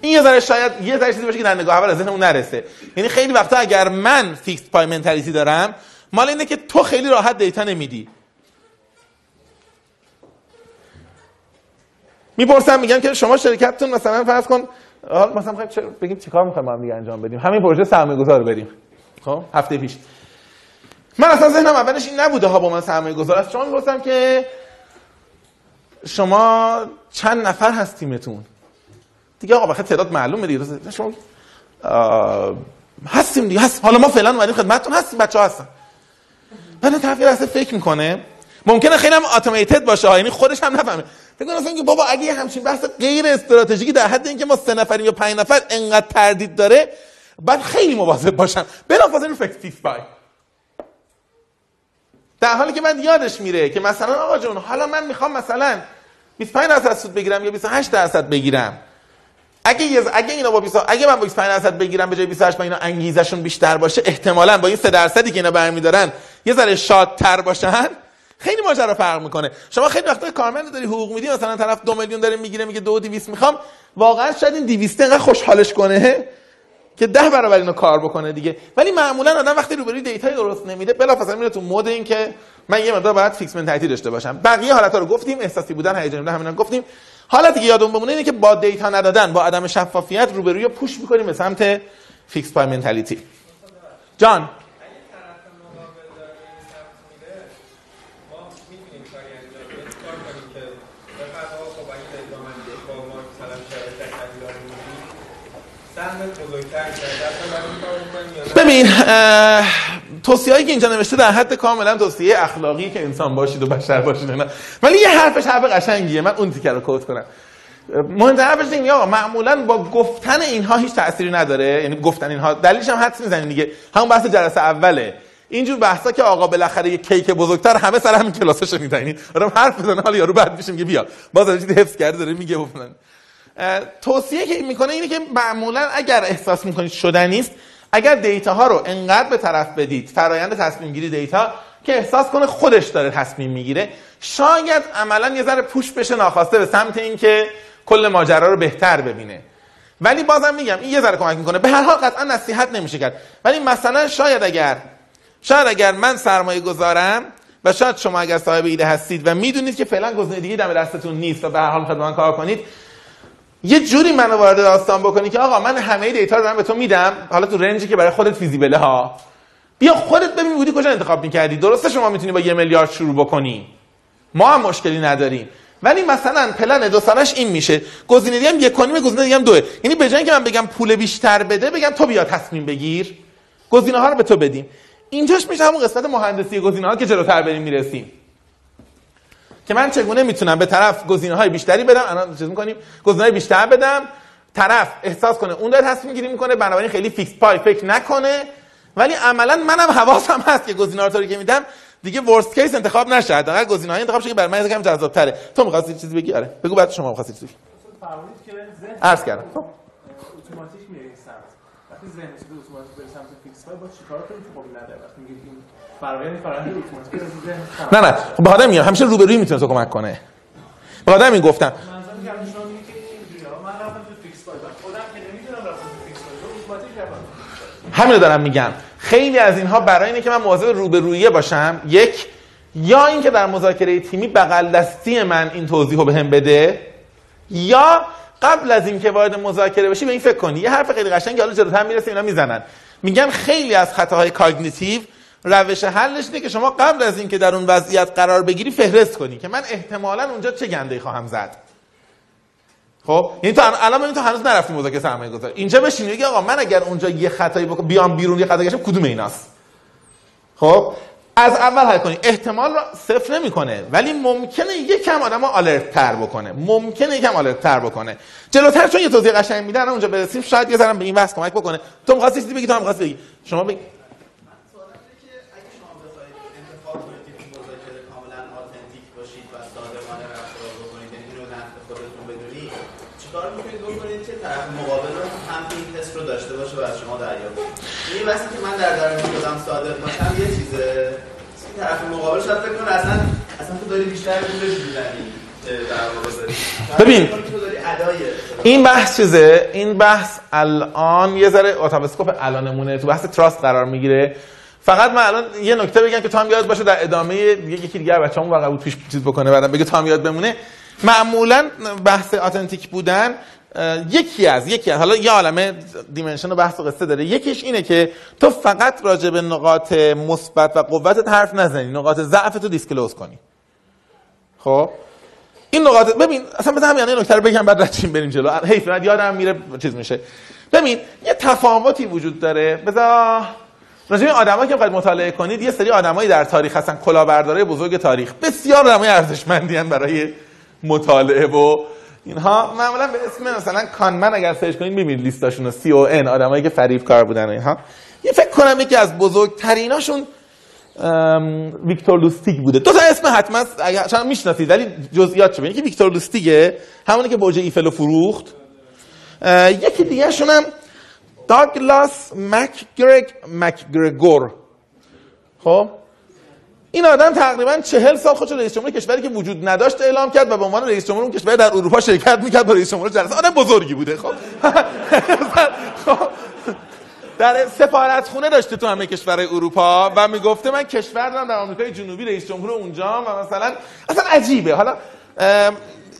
این یه ذره شاید یه ذره چیزی باشه که در نگاه اول از ذهن اون نرسه. یعنی خیلی وقتا اگر من فیکس پای منتالیتی دارم مال اینه که تو خیلی راحت دیتا نمیدی. می‌پرسم میگن که شما شرکتتون مثلا فرض کن مثلا چه بگیم چیکار می‌خوایم با هم دیگه انجام بدیم؟ همین پروژه سرمایه‌گذار بریم. خب هفته پیش. من اصلا ذهنم اولش این نبوده ها با من سرمایه گذار. است شما می‌گفتم که شما چند نفر هست تیمتون دیگه آقا بخاطر تعداد معلومه دیگه. شما هستیم دیگه. هست. حالا ما فعلا اومدیم خدمتتون. هستیم بچه ها هستن. بعد طرف یه فکر می‌کنه. ممکنه خیلی هم اتوماتد باشه. یعنی خودش هم نفهمه. فکر اصلا که بابا اگه همچین بحث غیر استراتژیکی در حد اینکه ما سه نفریم یا پنج نفر انقدر تردید داره بعد خیلی مواظب باشم. بلافاصله فکر فیکس پای در حالی که من یادش میره که مثلا آقا جون حالا من می‌خوام مثلا 25 درصد سود بگیرم یا 28 درصد بگیرم. اگه یه اگه اینا با 20 اگه من با 25 درصد بگیرم به جای 28 با اینا انگیزشون بیشتر باشه احتمالاً با این 3 درصدی که اینا برمیدارن یه ذره شادتر باشن خیلی ماجرا فرق می‌کنه. شما خیلی وقتا کارمند داری حقوق میدی مثلا طرف دو میلیون داره می‌گیره میگه دو و 200 می‌خوام واقعا شاید این 200 انقدر خوشحالش کنه. که ده برابر اینو کار بکنه دیگه. ولی معمولا آدم وقتی روبروی دیتای درست نمیده بلافاصله میره تو مود این که من یه مقدار باید فیکس منتالیتی داشته باشم. بقیه حالتا رو گفتیم احساسی بودن هیجانی بودن همینا گفتیم. حالتی که یادمون بمونه اینه که با دیتا ندادن با عدم شفافیت روبروی رو پوش می‌کنیم به سمت فیکس پای منتالیتی جان اگه طرف مقابل داره این سمت میره ما می‌تونیم کاری انجام بدیم کار کنیم که بخاطر آقا خب اگه دارید با من یک با ما مثلا شرکت خریدار می‌کنیم سهمت بزرگتر کرده اصلا برای این کار می‌کنیم یا نه ببین توصیه هایی که اینجا نوشته در حد کاملا توصیه اخلاقی که انسان باشید و بشر باشید اینا. ولی یه حرفش حرف قشنگیه من اون تیکر رو کوت کنم. مهمتر حرفش آقا معمولا با گفتن اینها هیچ تأثیری نداره. یعنی گفتن اینها دلیلش هم حدس می‌زنین دیگه. همون بحث جلسه اوله. اینجور بحثا که آقا بالاخره یه کیک بزرگتر همه سر همین کلاسه شنیدن یعنی آدم حرف بزنه حالا یارو بعد میشه میگه بیا. باز چیزی حفظ کرده داره میگه اه، توصیه که می‌کنه اینه که معمولا اگر احساس می‌کنید شدنی است اگر دیتا ها رو انقدر به طرف بدید فرایند تصمیم گیری دیتا که احساس کنه خودش داره تصمیم می‌گیره شاید عملا یه ذره پوش بشه ناخواسته به سمت اینکه کل ماجرا رو بهتر ببینه. ولی بازم میگم این یه ذره کمک می‌کنه. به هر حال قطعا نصیحت نمیشه کرد. ولی مثلا شاید اگر شاید اگر من سرمایه گذارم و شاید شما اگر صاحب ایده هستید و می‌دونید که فعلا گزینه دیگه دم دستتون نیست و به هر حال من کار کنید یه جوری منو وارد داستان بکنی که آقا من همه دیتا رو دارم به تو میدم. حالا تو رنجی که برای خودت فیزیبله ها. بیا خودت ببین بودی کجا انتخاب می‌کردی. درسته شما می‌تونی با یه میلیارد شروع بکنی. ما هم مشکلی نداریم. ولی مثلا پلن دو سالش این میشه. گزینه دیگه یک و نیم گزینه دیگه دوه یعنی به جای اینکه من بگم پول بیشتر بده بگم تو بیا تصمیم بگیر. گزینه ها رو به تو بدیم. اینجاش میشه همون قسمت مهندسی گزینه ها که جلوتر بریم می‌رسیم. که من چگونه می‌تونم به طرف گزینه های بیشتری بدم؟ الان چیز می‌کنیم گزینه های بیشتر بدم. طرف احساس کنه اون داره تصمیم گیری می‌کنه بنابراین خیلی fixed pie فکر نکنه. ولی عملا منم حواسم هست که گزینه رو که میدم دیگه worst case انتخاب نشه حداقل گزینه های انتخاب شه که برای من یکم جذاب تره تو می‌خواستی چیزی بگی؟ آره. بگو بعد شما می‌خواستی چیزی عرض کردم. خب. اتوماتیک میره این سمت. وقتی ذهن اتوماتیک بره سمت fixed pie با چیکار کنیم که قابل نداره؟ وقتی میگید نه نه. خب به آدم میگم همیشه روبرویی می‌تونه تو کمک کنه. به آدم این گفتم. منظورم که شما میگید که اینجوری ها من رفتم تو fixed pie بعد خودم که نمی‌دونم رفتم تو fixed pie اتوماتیک رفتم. همین رو دارم میگم. خیلی از اینها برای اینه که من مواظب روبرویی باشم. یک یا اینکه در مذاکره تیمی بغل دستی من این توضیح رو بهم بده یا قبل از اینکه وارد مذاکره بشی به این فکر کنی. یه حرف خیلی قشنگی حالا جلوتر می‌رسه اینا می‌زنن. میگن خیلی از خطاهای cognitive روش حلش اینه که شما قبل از اینکه در اون وضعیت قرار بگیری فهرست کنی که من احتمالا اونجا چه گندی خواهم زد. خب؟ یعنی تو الان ببین تو هنوز نرفتی مذاکره سرمایه گذاری. اینجا بشین بگی آقا من اگر اونجا یه خطایی بکنم بیام بیرون یه خطایی کردم کدوم ایناست؟ خب؟ از اول حل کنی. احتمال رو صفر نمی‌کنه ولی ممکنه یکم آدمو alert تر بکنه. ممکنه یکم alert تر بکنه. جلوتر چون یه توضیح قشنگ میدن اونجا برسیم شاید یه ذره به این بحث کمک بکنه. تو می‌خواستی بگی تو هم می‌خواستی بگی. شما بگی سوالم اینه که اگه شما بخواید انتخاب کنید که تو مذاکره کاملا آتنتیک باشید و صادقانه رفتار بکنید یعنی اینو نقد خودتون بدونید چیکار می‌کنید رو از شما دریافت این بحثی که من در درون خودم صادق باشم یه چیزه. این طرف مقابل شاید فکر کنه اصلا اصلا تو داری بیشتر گولش می‌زنی ببین. تو این بحث چیزه؟ این بحث الان یه ذره اتوبسکوپ الانمونه. تو بحث تراست قرار می‌گیره. فقط من الان یه نکته بگم که تا هم یاد باشه در ادامه یکی دیگه بچه‌مون واقعا بود پیش چیز بکنه بعدم بگه تا هم یاد بمونه. معمولا بحث اتنتیک بودن یکی از یکی از حالا یه عالمه دیمنشن و بحث و قصه داره. یکیش اینه که تو فقط راجع به نقاط مثبت و قوتت حرف نزنی. نقاط ضعف تو دیسکلوز کنی. خب؟ این نقاط ببین اصلا بذار همین نکته رو بگم بعد رچیم بریم جلو. حیف یادم میره چیز میشه. ببین یه تفاوتی وجود داره. بذار راجع به آدمایی که بخواید مطالعه کنید یه سری آدمایی در تاریخ هستن. کلاهبردارای بزرگ تاریخ. بسیار آدمای ارزشمندی برای مطالعه و اینها معمولا به اسم مثلا کانمن اگر سرچ کنید می‌بینید لیستاشون رو سی او ان آدمایی که فریب کار بودن اینها. یه فکر کنم یکی از بزرگتریناشون ویکتور لوستیگ بوده. دو تا اسم حتما چون می‌شناسید ولی جزئیات چه یکی ویکتور لوستیگه همونی که برج ایفل رو فروخت. یکی دیگه شونم داگلاس مکگرگ مکگرگور. خب؟ این آدم تقریبا چهل سال خودش رئیس جمهور کشوری که وجود نداشت اعلام کرد و به عنوان رئیس جمهور اون کشور در اروپا شرکت می‌کرد با رئیس جمهور جلسه. آدم بزرگی بوده خب. در سفارت خونه داشته تو همه کشور اروپا و می‌گفته من کشور دارم در آمریکای جنوبی رئیس جمهور اونجا و مثلا اصلا عجیبه. حالا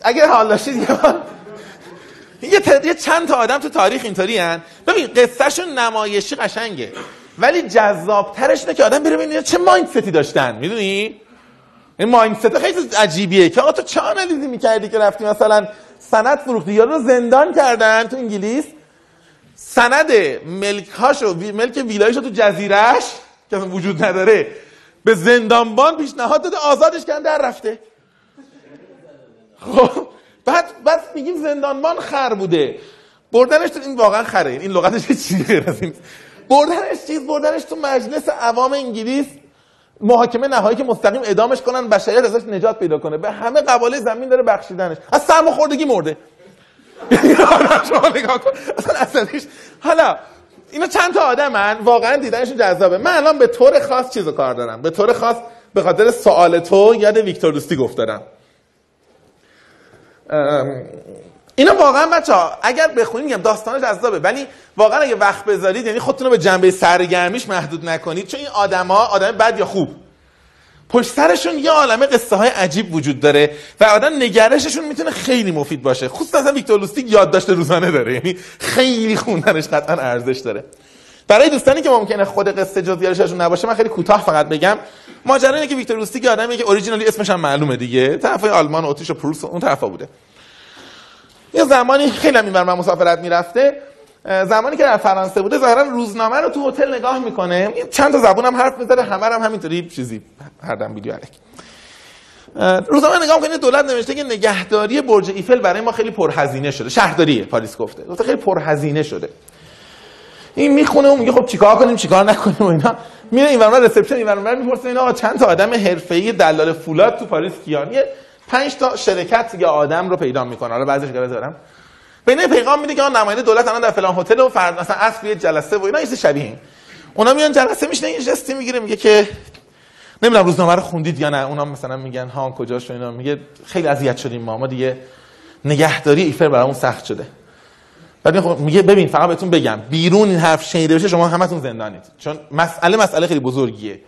اگر حال داشتید یه یه چند تا آدم تو تاریخ اینطوری هن. ببین قصهشون نمایشی قشنگه. ولی جذابترش اینه که آدم بره ببینه چه مایندستی داشتن. می‌دونی؟ این مایندست خیلی عجیبیه که آقا تو چه آنالیزی می‌کردی که رفتی مثلا سند فروختی؟ یا رو زندان کردن تو انگلیس. سند ملک هاشو وی- ملک ویلایشو تو جزیرش که وجود نداره به زندانبان پیشنهاد داده آزادش کردن در رفته. خب بعد بعد میگیم زندانبان خر بوده. بردنش تو این واقعا خره. این لغتش یه چیزی غیر از این بردنش چیز بردنش تو مجلس عوام انگلیس. محاکمه نهایی که مستقیم اعدامش کنن بشریت ازش نجات پیدا کنه. به همه قبایل زمین داره بخشیدنش. از سرماخوردگی مرده شما نگاه کن اصلا حالا اینا چند تا آدمن؟ واقعا دیدنشون جذابه. من الان به طور خاص چیزو کار دارم. به طور خاص به خاطر سوال تو یاد ویکتور دوستی گفتارم اینا واقعا بچه ها اگر بخونید میگم داستان جذابه ولی واقعا اگه وقت بذارید یعنی خودتون رو به جنبه سرگرمیش محدود نکنید چون این آدما آدم بد یا خوب. پشت سرشون یه عالمه قصه های عجیب وجود داره و آدم نگرششون می‌تونه خیلی مفید باشه. خصوصا مثلا ویکتور لوستیک یادداشت روزانه داره یعنی خیلی خوندنش قطعا ارزش داره. برای دوستانی که ممکنه خود قصه جزئیاتشون نباشه من خیلی کوتاه فقط بگم. ماجرا اینه که ویکتور لوستیک یه آدمیه که اوریجینالی اسمش هم معلومه دیگه. طرفای آلمان اتریش و پروس اون طرفا بوده. یه زمانی خیلی هم من مسافرت می‌رفته زمانی که در فرانسه بوده ظاهرا روزنامه رو تو هتل نگاه می‌کنه. چند تا زبون هم حرف می‌زنه همه هم همینطوری چیزی هر دم ویدیو الک روزنامه نگاه می‌کنه دولت نوشته که نگهداری برج ایفل برای ما خیلی پرهزینه شده. شهرداری پاریس گفته. گفته خیلی پرهزینه شده. این می‌خونه و میگه خب چیکار کنیم چیکار نکنیم و اینا. میره این ور reception این ور می‌پرسه اینا چند تا آدم حرفه‌ای دلال فولاد تو پاریس کیان؟ یه پنج تا شرکت یا آدم رو پیدا می‌کنه. حالا بعضیش گره دارم بین پیغام میده که آن نماینده دولت الان در فلان هتل و فرد مثلا اصل یه جلسه و اینا یه شبیه این. اونا میان جلسه میشنن یه جستی می‌گیره میگه که نمی‌دونم روزنامه رو خوندید یا نه. اونا مثلا میگن ها کجاش و اینا. میگه خیلی اذیت شدیم ما. ما دیگه نگهداری ایفل برامون سخت شده. بعد میگه ببین فقط بهتون بگم بیرون این حرف شنیده بشه شما همتون زندانید. چون مسئله مسئله خیلی بزرگیه.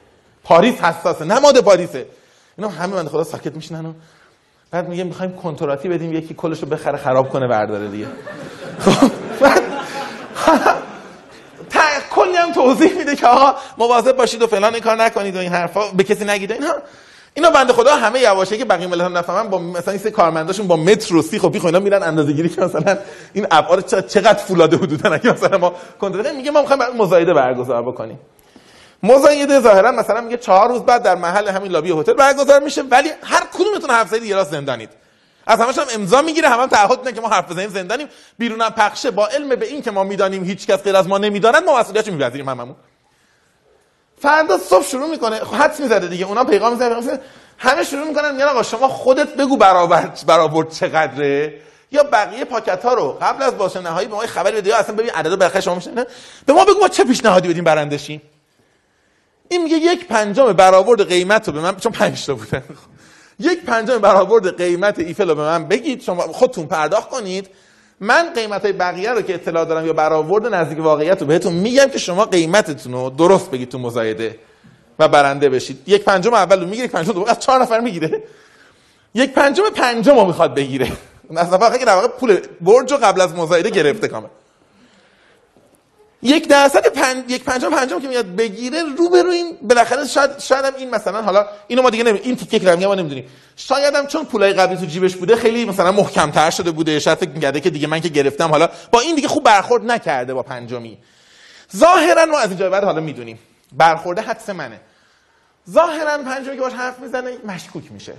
پاریس حساسه نماد پاریسه. اینا همه بنده خدا ساکت میشنن بعد میگه می‌خوایم کنتراتی بدیم یکی کلشو بخره خراب کنه برداره دیگه. خب کلی هم توضیح میده که آقا مواظب باشید و فلان این کار نکنید و این حرفا. به کسی نگید اینا. اینا بنده خدا همه یواشه که بقیه ملت هم نفهمن با مثلا این سه کارمنداشون با متر و سیخ و بیخ اینا میرن اندازه‌گیری که مثلا این ابعاد چقدر فولاده حدودا اگه مثلا ما کنترل میگه ما می‌خوایم مزایده برگزار بکنیم. مزایده ظاهرا مثلا میگه چهار روز بعد در محل همین لابی هتل برگزار میشه ولی هر کدومتون زدید یه راست زندانید. از همش هم امضا می‌گیره هم, هم تعهد می‌کنه که ما حرف بزنیم زندانیم. بیرونم پخشه. با علم به این که ما می‌دانیم هیچ کس غیر از ما نمی‌داند ما مسئولیتشو میپذیریم هممون. فردا صبح شروع می‌کنه حدس می‌زده دیگه. اونا پیغام می‌زنن همه شروع می‌کنن میگن آقا شما خودت بگو برابر برابر چقدره. یا بقیه پاکت ها رو قبل از باشه نهایی به ما یه خبری بده. یا اصلا ببین عدد بالاخره شما میشه به ما بگو ما چه پیشنهادی بدیم برنده شیم این میگه یک پنجم برآورد قیمت رو به من چون پنج تا بودن. یک پنجم برآورد قیمت ایفل رو به من بگید. شما خودتون پرداخت کنید. من قیمت های بقیه رو که اطلاع دارم یا برآورد نزدیک واقعیت رو بهتون میگم که شما قیمتتون رو درست بگید تو مزایده و برنده بشید. یک پنجم اول رو می‌گیره یک پنجم دوم از چهار نفر می‌گیره. یک پنجم پنجم می‌خواد بگیره. از دفعه که در واقع پول برج رو قبل از مزایده گرفته کامل. یک درصد پن... یک پنجم پنجم که میاد بگیره رو به رو این بالاخره شاید شاید هم این مثلا حالا اینو ما دیگه نمی... این تیکه که ما نمی‌دونیم. شاید هم چون پولای قبلی تو جیبش بوده خیلی مثلا محکم تر شده بوده. شاید فکر می‌کرده که دیگه من که گرفتم حالا با این دیگه خوب برخورد نکرده با پنجمی. ظاهرا ما از اینجا بعد حالا می‌دونیم. برخورده حدس منه. ظاهرا پنجمی که باش حرف می‌زنه مشکوک میشه.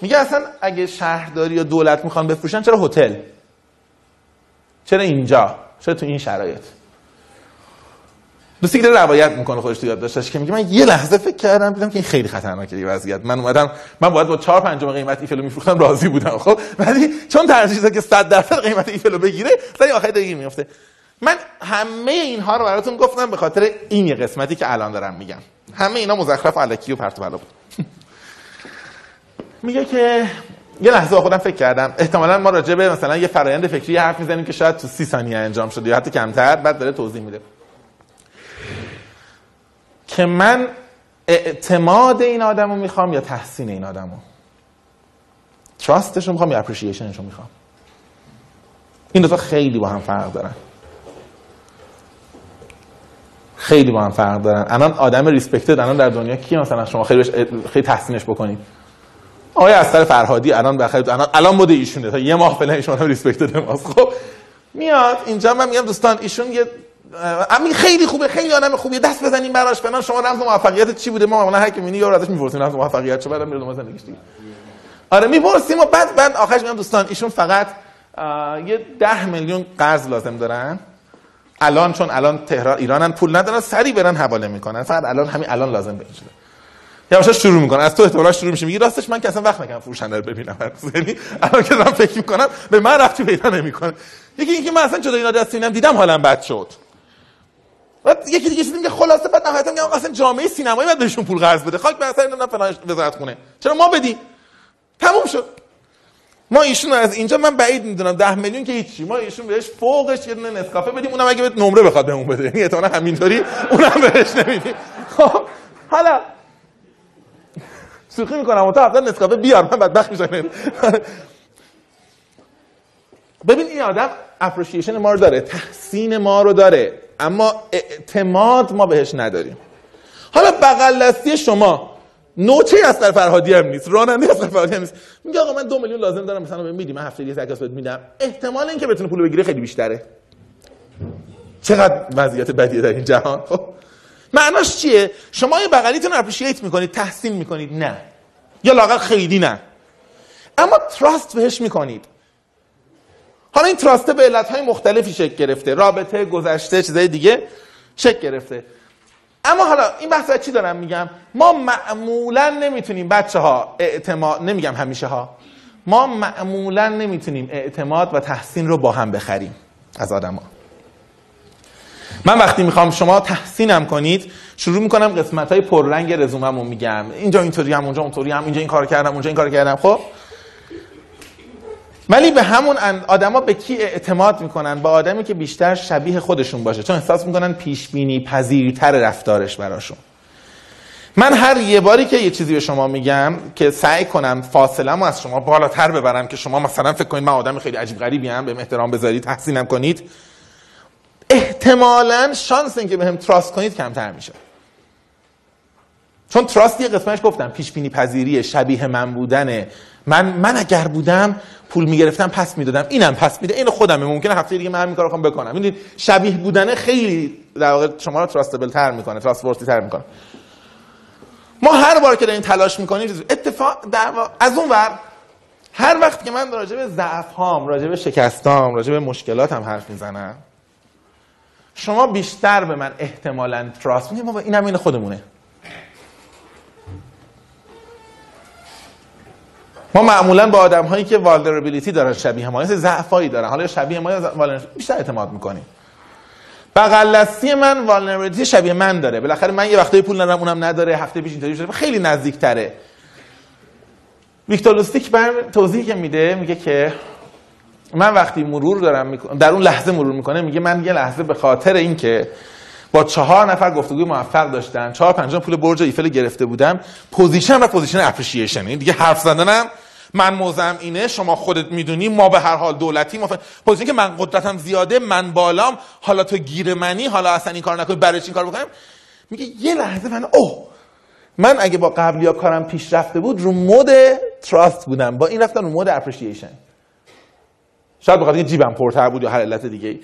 میگه اصلا اگه شهرداری یا دولت می‌خوان بفروشن چرا هتل؟ چرا اینجا؟ چرا تو این شرایط. دوستی که داره روایت می‌کنه خودش تو یاد داشتش که میگه من یه لحظه فکر کردم دیدم که این خیلی خطرناکه این وضعیت. من اومدم من باید با 4 پنجم قیمت ایفلو میفروختم راضی بودم خب؟ ولی چون ترجیح که 100 درصد قیمت ایفلو بگیره سری آخر دیگه میفته من همه اینها رو براتون گفتم به خاطر این یه قسمتی که الان دارم میگم. همه اینا مزخرف و الکی و پرت و بود. میگه که یه لحظه با خودم فکر کردم. احتمالا ما راجع به مثلا یه فرایند فکری حرف می‌زنیم که شاید تو سی ثانیه انجام شده یا حتی کمتر بعد داره توضیح میده. که من اعتماد این آدمو می‌خوام یا تحسین این آدمو؟ تراستش رو می‌خوام یا اپریشیشنش رو می‌خوام؟ این دوتا خیلی با هم فرق دارن. خیلی با هم فرق دارن. الان آدم ریسپکتد الان در دنیا کی مثلا شما خیلی خیلی تحسینش بکنید؟ آقای اصغر فرهادی الان بخیر الان الان مود ایشونه. تا یه ماه فعلا ایشون هم ریسپکتد ماست خب میاد. اینجا من میگم دوستان ایشون یه امین خیلی خوبه خیلی آدم خوبیه. دست بزنیم براش. فلان شما رمز موفقیت چی بوده؟ ما معمولا هر کی می‌بینی یا ازش می‌پرسیم رمز موفقیت چه بعدم میره زندگیش دیگه. آره می‌پرسیم و بعد بعد آخرش میگم دوستان ایشون فقط یه ده میلیون قرض لازم دارن. الان چون الان تهران ایرانن پول ندارن سری برن حواله می‌کنن. فقط الان همین الان لازم بشه یواشا شروع می‌کنه از تو احتمالاً شروع میشه. میگه راستش من که اصلا وقت نکردم فروشنده رو ببینم. یعنی الان که دارم فکر می‌کنم به من رفتی پیدا نمی‌کنه. یکی اینکه من اصلا جدا اینا دست دیدم دیدم حالم بد شد. بعد یکی دیگه که خلاصه بعد نهایتا میگم اصلا جامعه سینمایی بعد بهشون پول قرض بده. خاک به اثر اینا فلان وزارت خونه. چرا ما بدیم؟ تموم شد. ما ایشون از اینجا من بعید می‌دونم 10 میلیون که هیچی. ما ایشون بهش فوقش یه دونه نسکافه بدیم. اونم اگه به نمره بخواد بهمون بده. یعنی احتمالاً همینطوری اونم بهش نمیدیم. خب حالا شوخی می‌کنم اون تا هفته نسکافه بیار من بدبخت میشم. ببین این آدم اپریشیشن ما رو داره تحسین ما رو داره اما اعتماد ما بهش نداریم. حالا بغل دستی شما نوچه از در فرهادی هم نیست راننده از در فرهادی هم نیست. میگه آقا من دو میلیون لازم دارم مثلا بهم میدی من هفته دیگه تکاس بهت میدم. احتمال اینکه بتونه پول بگیره خیلی بیشتره. چقدر وضعیت بدیه در این جهان؟ خب معناش چیه؟ شما یه بغلیتون اپریشیت می‌کنید تحسین می‌کنید. نه. یا لاقل خیلی نه. اما تراست بهش می‌کنید. حالا این تراسته به علتهای مختلفی شکل گرفته. رابطه گذشته چیزای دیگه شکل گرفته. اما حالا این بحث چی دارم میگم؟ ما معمولا نمی‌تونیم بچه ها اعتماد نمیگم همیشه ها ما معمولا نمی‌تونیم اعتماد و تحسین رو با هم بخریم از آدم ها. من وقتی می‌خوام شما تحسینم کنید شروع می‌کنم قسمت های پررنگ رزوممو میگم. اینجا اینطوری هم اونجا اونطوری هم اینجا این کار کردم اونجا این کار کردم. خب؟ ولی به همون آدما به کی اعتماد می‌کنن؟ به آدمی که بیشتر شبیه خودشون باشه. چون احساس می‌کنن پیش بینی پذیرتر رفتارش براشون. من هر یه باری که یه چیزی به شما میگم که سعی کنم فاصله از شما بالاتر ببرم که شما مثلا فکر کنید من آدم خیلی عجیب غریبی ام بهم احترام بذارید تحسینم کنید. احتمالا شانس اینکه بهم trust کنید کمتر میشه. چون trust یه قسمتش گفتم پیش بینی پذیری شبیه من بودنه من من اگر بودم پول می‌گرفتم پس می‌دادم. اینم پس میده. این خودمه. ممکنه هفته دیگه من همین کارو بخوام بکنم. می‌دونید شبیه بودنه خیلی در واقع شما رو تراستبل تر می‌کنه trustworthy تر می‌کنه. ما هر بار که داریم تلاش می‌کنیم اتفاق در از اون ور هر وقت که من راجع به ضعف هام راجع به شکستام راجع به مشکلاتم حرف می‌زنم شما بیشتر به من احتمالاً trust ما اینم این خودمونه. ما معمولا با آدم هایی که vulnerability دارن شبیه ما یه ضعفایی دارن. حالا شبیه ما بیشتر اعتماد می‌کنیم. بغل من vulnerability شبیه من داره. بالاخره من یه وقتایی پول ندارم اونم نداره. هفته پیش اینطوری شده. خیلی نزدیک تره ویکتور لوستیک بر توضیحی که میده میگه که من وقتی مرور دارم می‌کنم در اون لحظه مرور می‌کنه میگه من یه لحظه به خاطر اینکه با چهار نفر گفتگوی موفق داشتن چهار پنجم پول برج ایفل گرفته بودم position و position appreciation. این دیگه حرف زدنم من موضعم اینه شما خودت می‌دونی ما به هر حال دولتی ما. position که من قدرتم زیاده من بالام حالا تو گیر منی حالا اصلا این کار نکنی برای چی کار بکنم میگه یه لحظه من اوه! من اگه با قبلی ها کارم پیش رفته بود رو mode trust بودم. با این رفتم رو mode appreciation. شاید بخاطر اینکه جیبم پرتر بود یا هر علت دیگه ای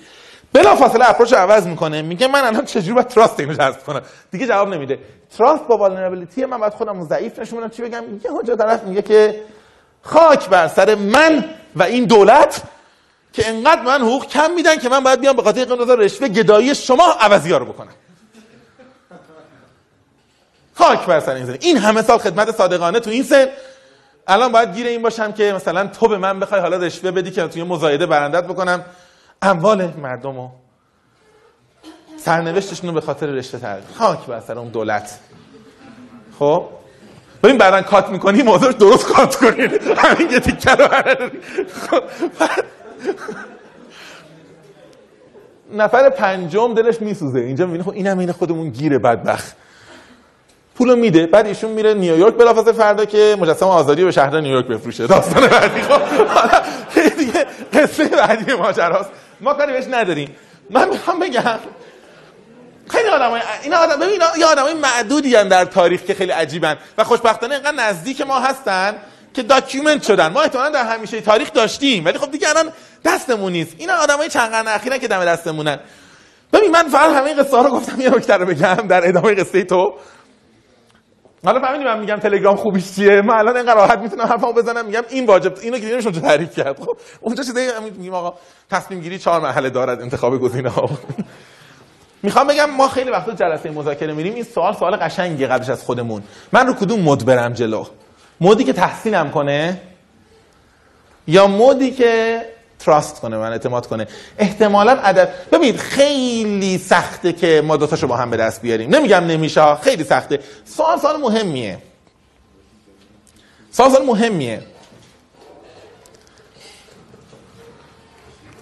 بلا فاصله approach عوض می‌کنه. میگه من الان چجوری باید trust اینو جذب کنم؟ دیگه جواب نمیده. تراست با والنربیلیتی من باید خودم ضعیف نشون چی بگم؟ یه هجا طرف میگه که خاک بر سر من و این دولت که انقدر من حقوق کم میدن که من باید بیام به خاطر قرارداد رشوه گدایی شما عوضی ها رو بکنم. خاک بر سر این زمین این همه سال خدمت صادقانه تو این سن. الان باید گیر این باشم که مثلا تو به من بخوای حالا رشوه بدی که توی مزایده برندت بکنم. اموال مردم رو سرنوشتشون رو به خاطر رشته تر خاک بر سر اون دولت. خب؟ ببین بعدا کات می‌کنی موضوع درست کات کنی. همین یه تیکه رو خب نفر پنجم دلش میسوزه. اینجا می‌بینه خب اینم این خودمون گیره بدبخت. پولو میده بعد ایشون میره نیویورک بلافاصله فردا که مجسمه آزادی به شهر نیویورک بفروشه. داستان بعدی. خب حالا دیگه قصه بعدی ماجراست. ما کاری بهش نداریم. من می‌خوام بگم خیلی آدمای اینا آدم ببین یه آدمای معدودی هن در تاریخ که خیلی عجیبن و خوشبختانه اینقدر نزدیک ما هستن که داکیومنت شدن. ما احتمالاً در همیشه تاریخ داشتیم ولی خب دیگه الان دستمون نیست. اینا آدمای چند قرن اخیرن که دم دستمونن. ببین من فقط همه این قصه ها رو گفتم یه نکته رو بگم در ادامه قصه تو. حالا فهمیدی من میگم تلگرام خوبیش چیه؟ من الان اینقدر راحت می‌تونم حرفمو بزنم میگم این واجب اینو که اونجا تعریف کرد. خب اونجا چیزایی میگیم آقا تصمیم گیری چهار مرحله دارد انتخاب گزینه ها می‌خوام بگم ما خیلی وقتا جلسه مذاکره میریم این سوال سوال قشنگی قبلش از خودمون. من رو کدوم مد برم جلو؟ مودی که تحسینم کنه؟ یا مودی که تراست کنه من اعتماد کنه. احتمالا عدد ببینید خیلی سخته که ما دوتاشو با هم به دست بیاریم. نمیگم نمیشه خیلی سخته. سوال سوال مهمیه. سوال سوال مهمیه.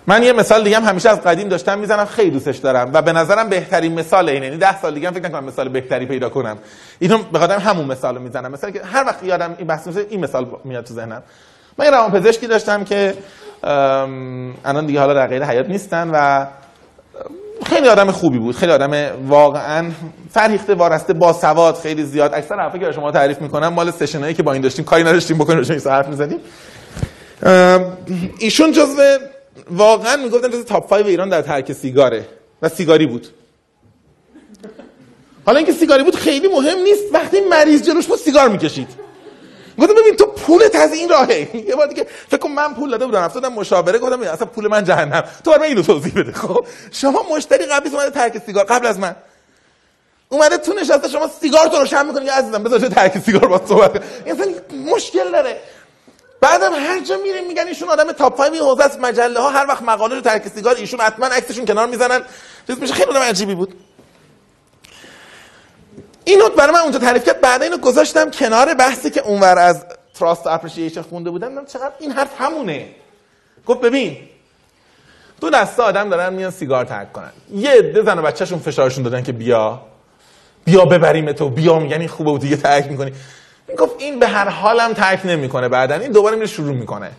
من یه مثال دیگه هم همیشه از قدیم داشتم می‌زنم خیلی دوستش دارم. و به نظرم بهترین مثال اینه. یعنی 10 سال دیگه هم فکر نکنم مثال بهتری پیدا کنم. اینو به خاطر همون مثال رو می‌زنم. مثلا که هر وقت یادم این بحث این مثال میاد تو ذهنم. من یه روانپزشکی داشتم که الان دیگه حالا در غیر حیات نیستن و خیلی آدم خوبی بود. خیلی آدم واقعا فرهیخته وارسته با سواد خیلی زیاد. اکثر حرفی که شما تعریف می‌کنم مال سشنایی که با این داشتیم. کاری نداشتیم بکنیم روش حرف می‌زدیم ایشون جزو واقعا می‌گفتن جزو تاپ 5 ایران در ترک سیگاره و سیگاری بود. حالا اینکه سیگاری بود خیلی مهم نیست. وقتی مریض جلوش بود سیگار می‌کشید. گفتم ببین تو پولت از این راهه. یه بار دیگه فکر کنم من پول داده بودم. افتادم مشاوره گفتم اصلا پول من جهنم. تو برام اینو توضیح بده خب؟ شما مشتری قبلی اومده ترک سیگار قبل از من. اومده تو نشسته شما سیگار تو روشن می‌کنی. عزیزم بذار چه ترک سیگار با صحبت کنم اصلا مشکل داره. بعدم هر جا میریم میگن ایشون آدم top 5 حوزه است. مجله ها هر وقت مقاله رو ترک سیگار ایشون حتما عکسشون کنار می‌زنن. چیز میشه. خیلی آدم عجیبی بود. اینو برای من اونجا تعریف کرد. بعد اینو گذاشتم کنار بحثی که اونور از trust appreciation خونده بودم. من چقدر این حرف همونه. گفت ببین دو دسته آدم دارن میان سیگار ترک کنن. یه عده زن و بچه‌شون فشارشون دادن که بیا. بیا ببریم تو. بیا میگن این خوبه و دیگه ترک می‌کنی. این گفت این به هر حالم ترک نمی‌کنه. بعدا این دوباره میره شروع می‌کنه.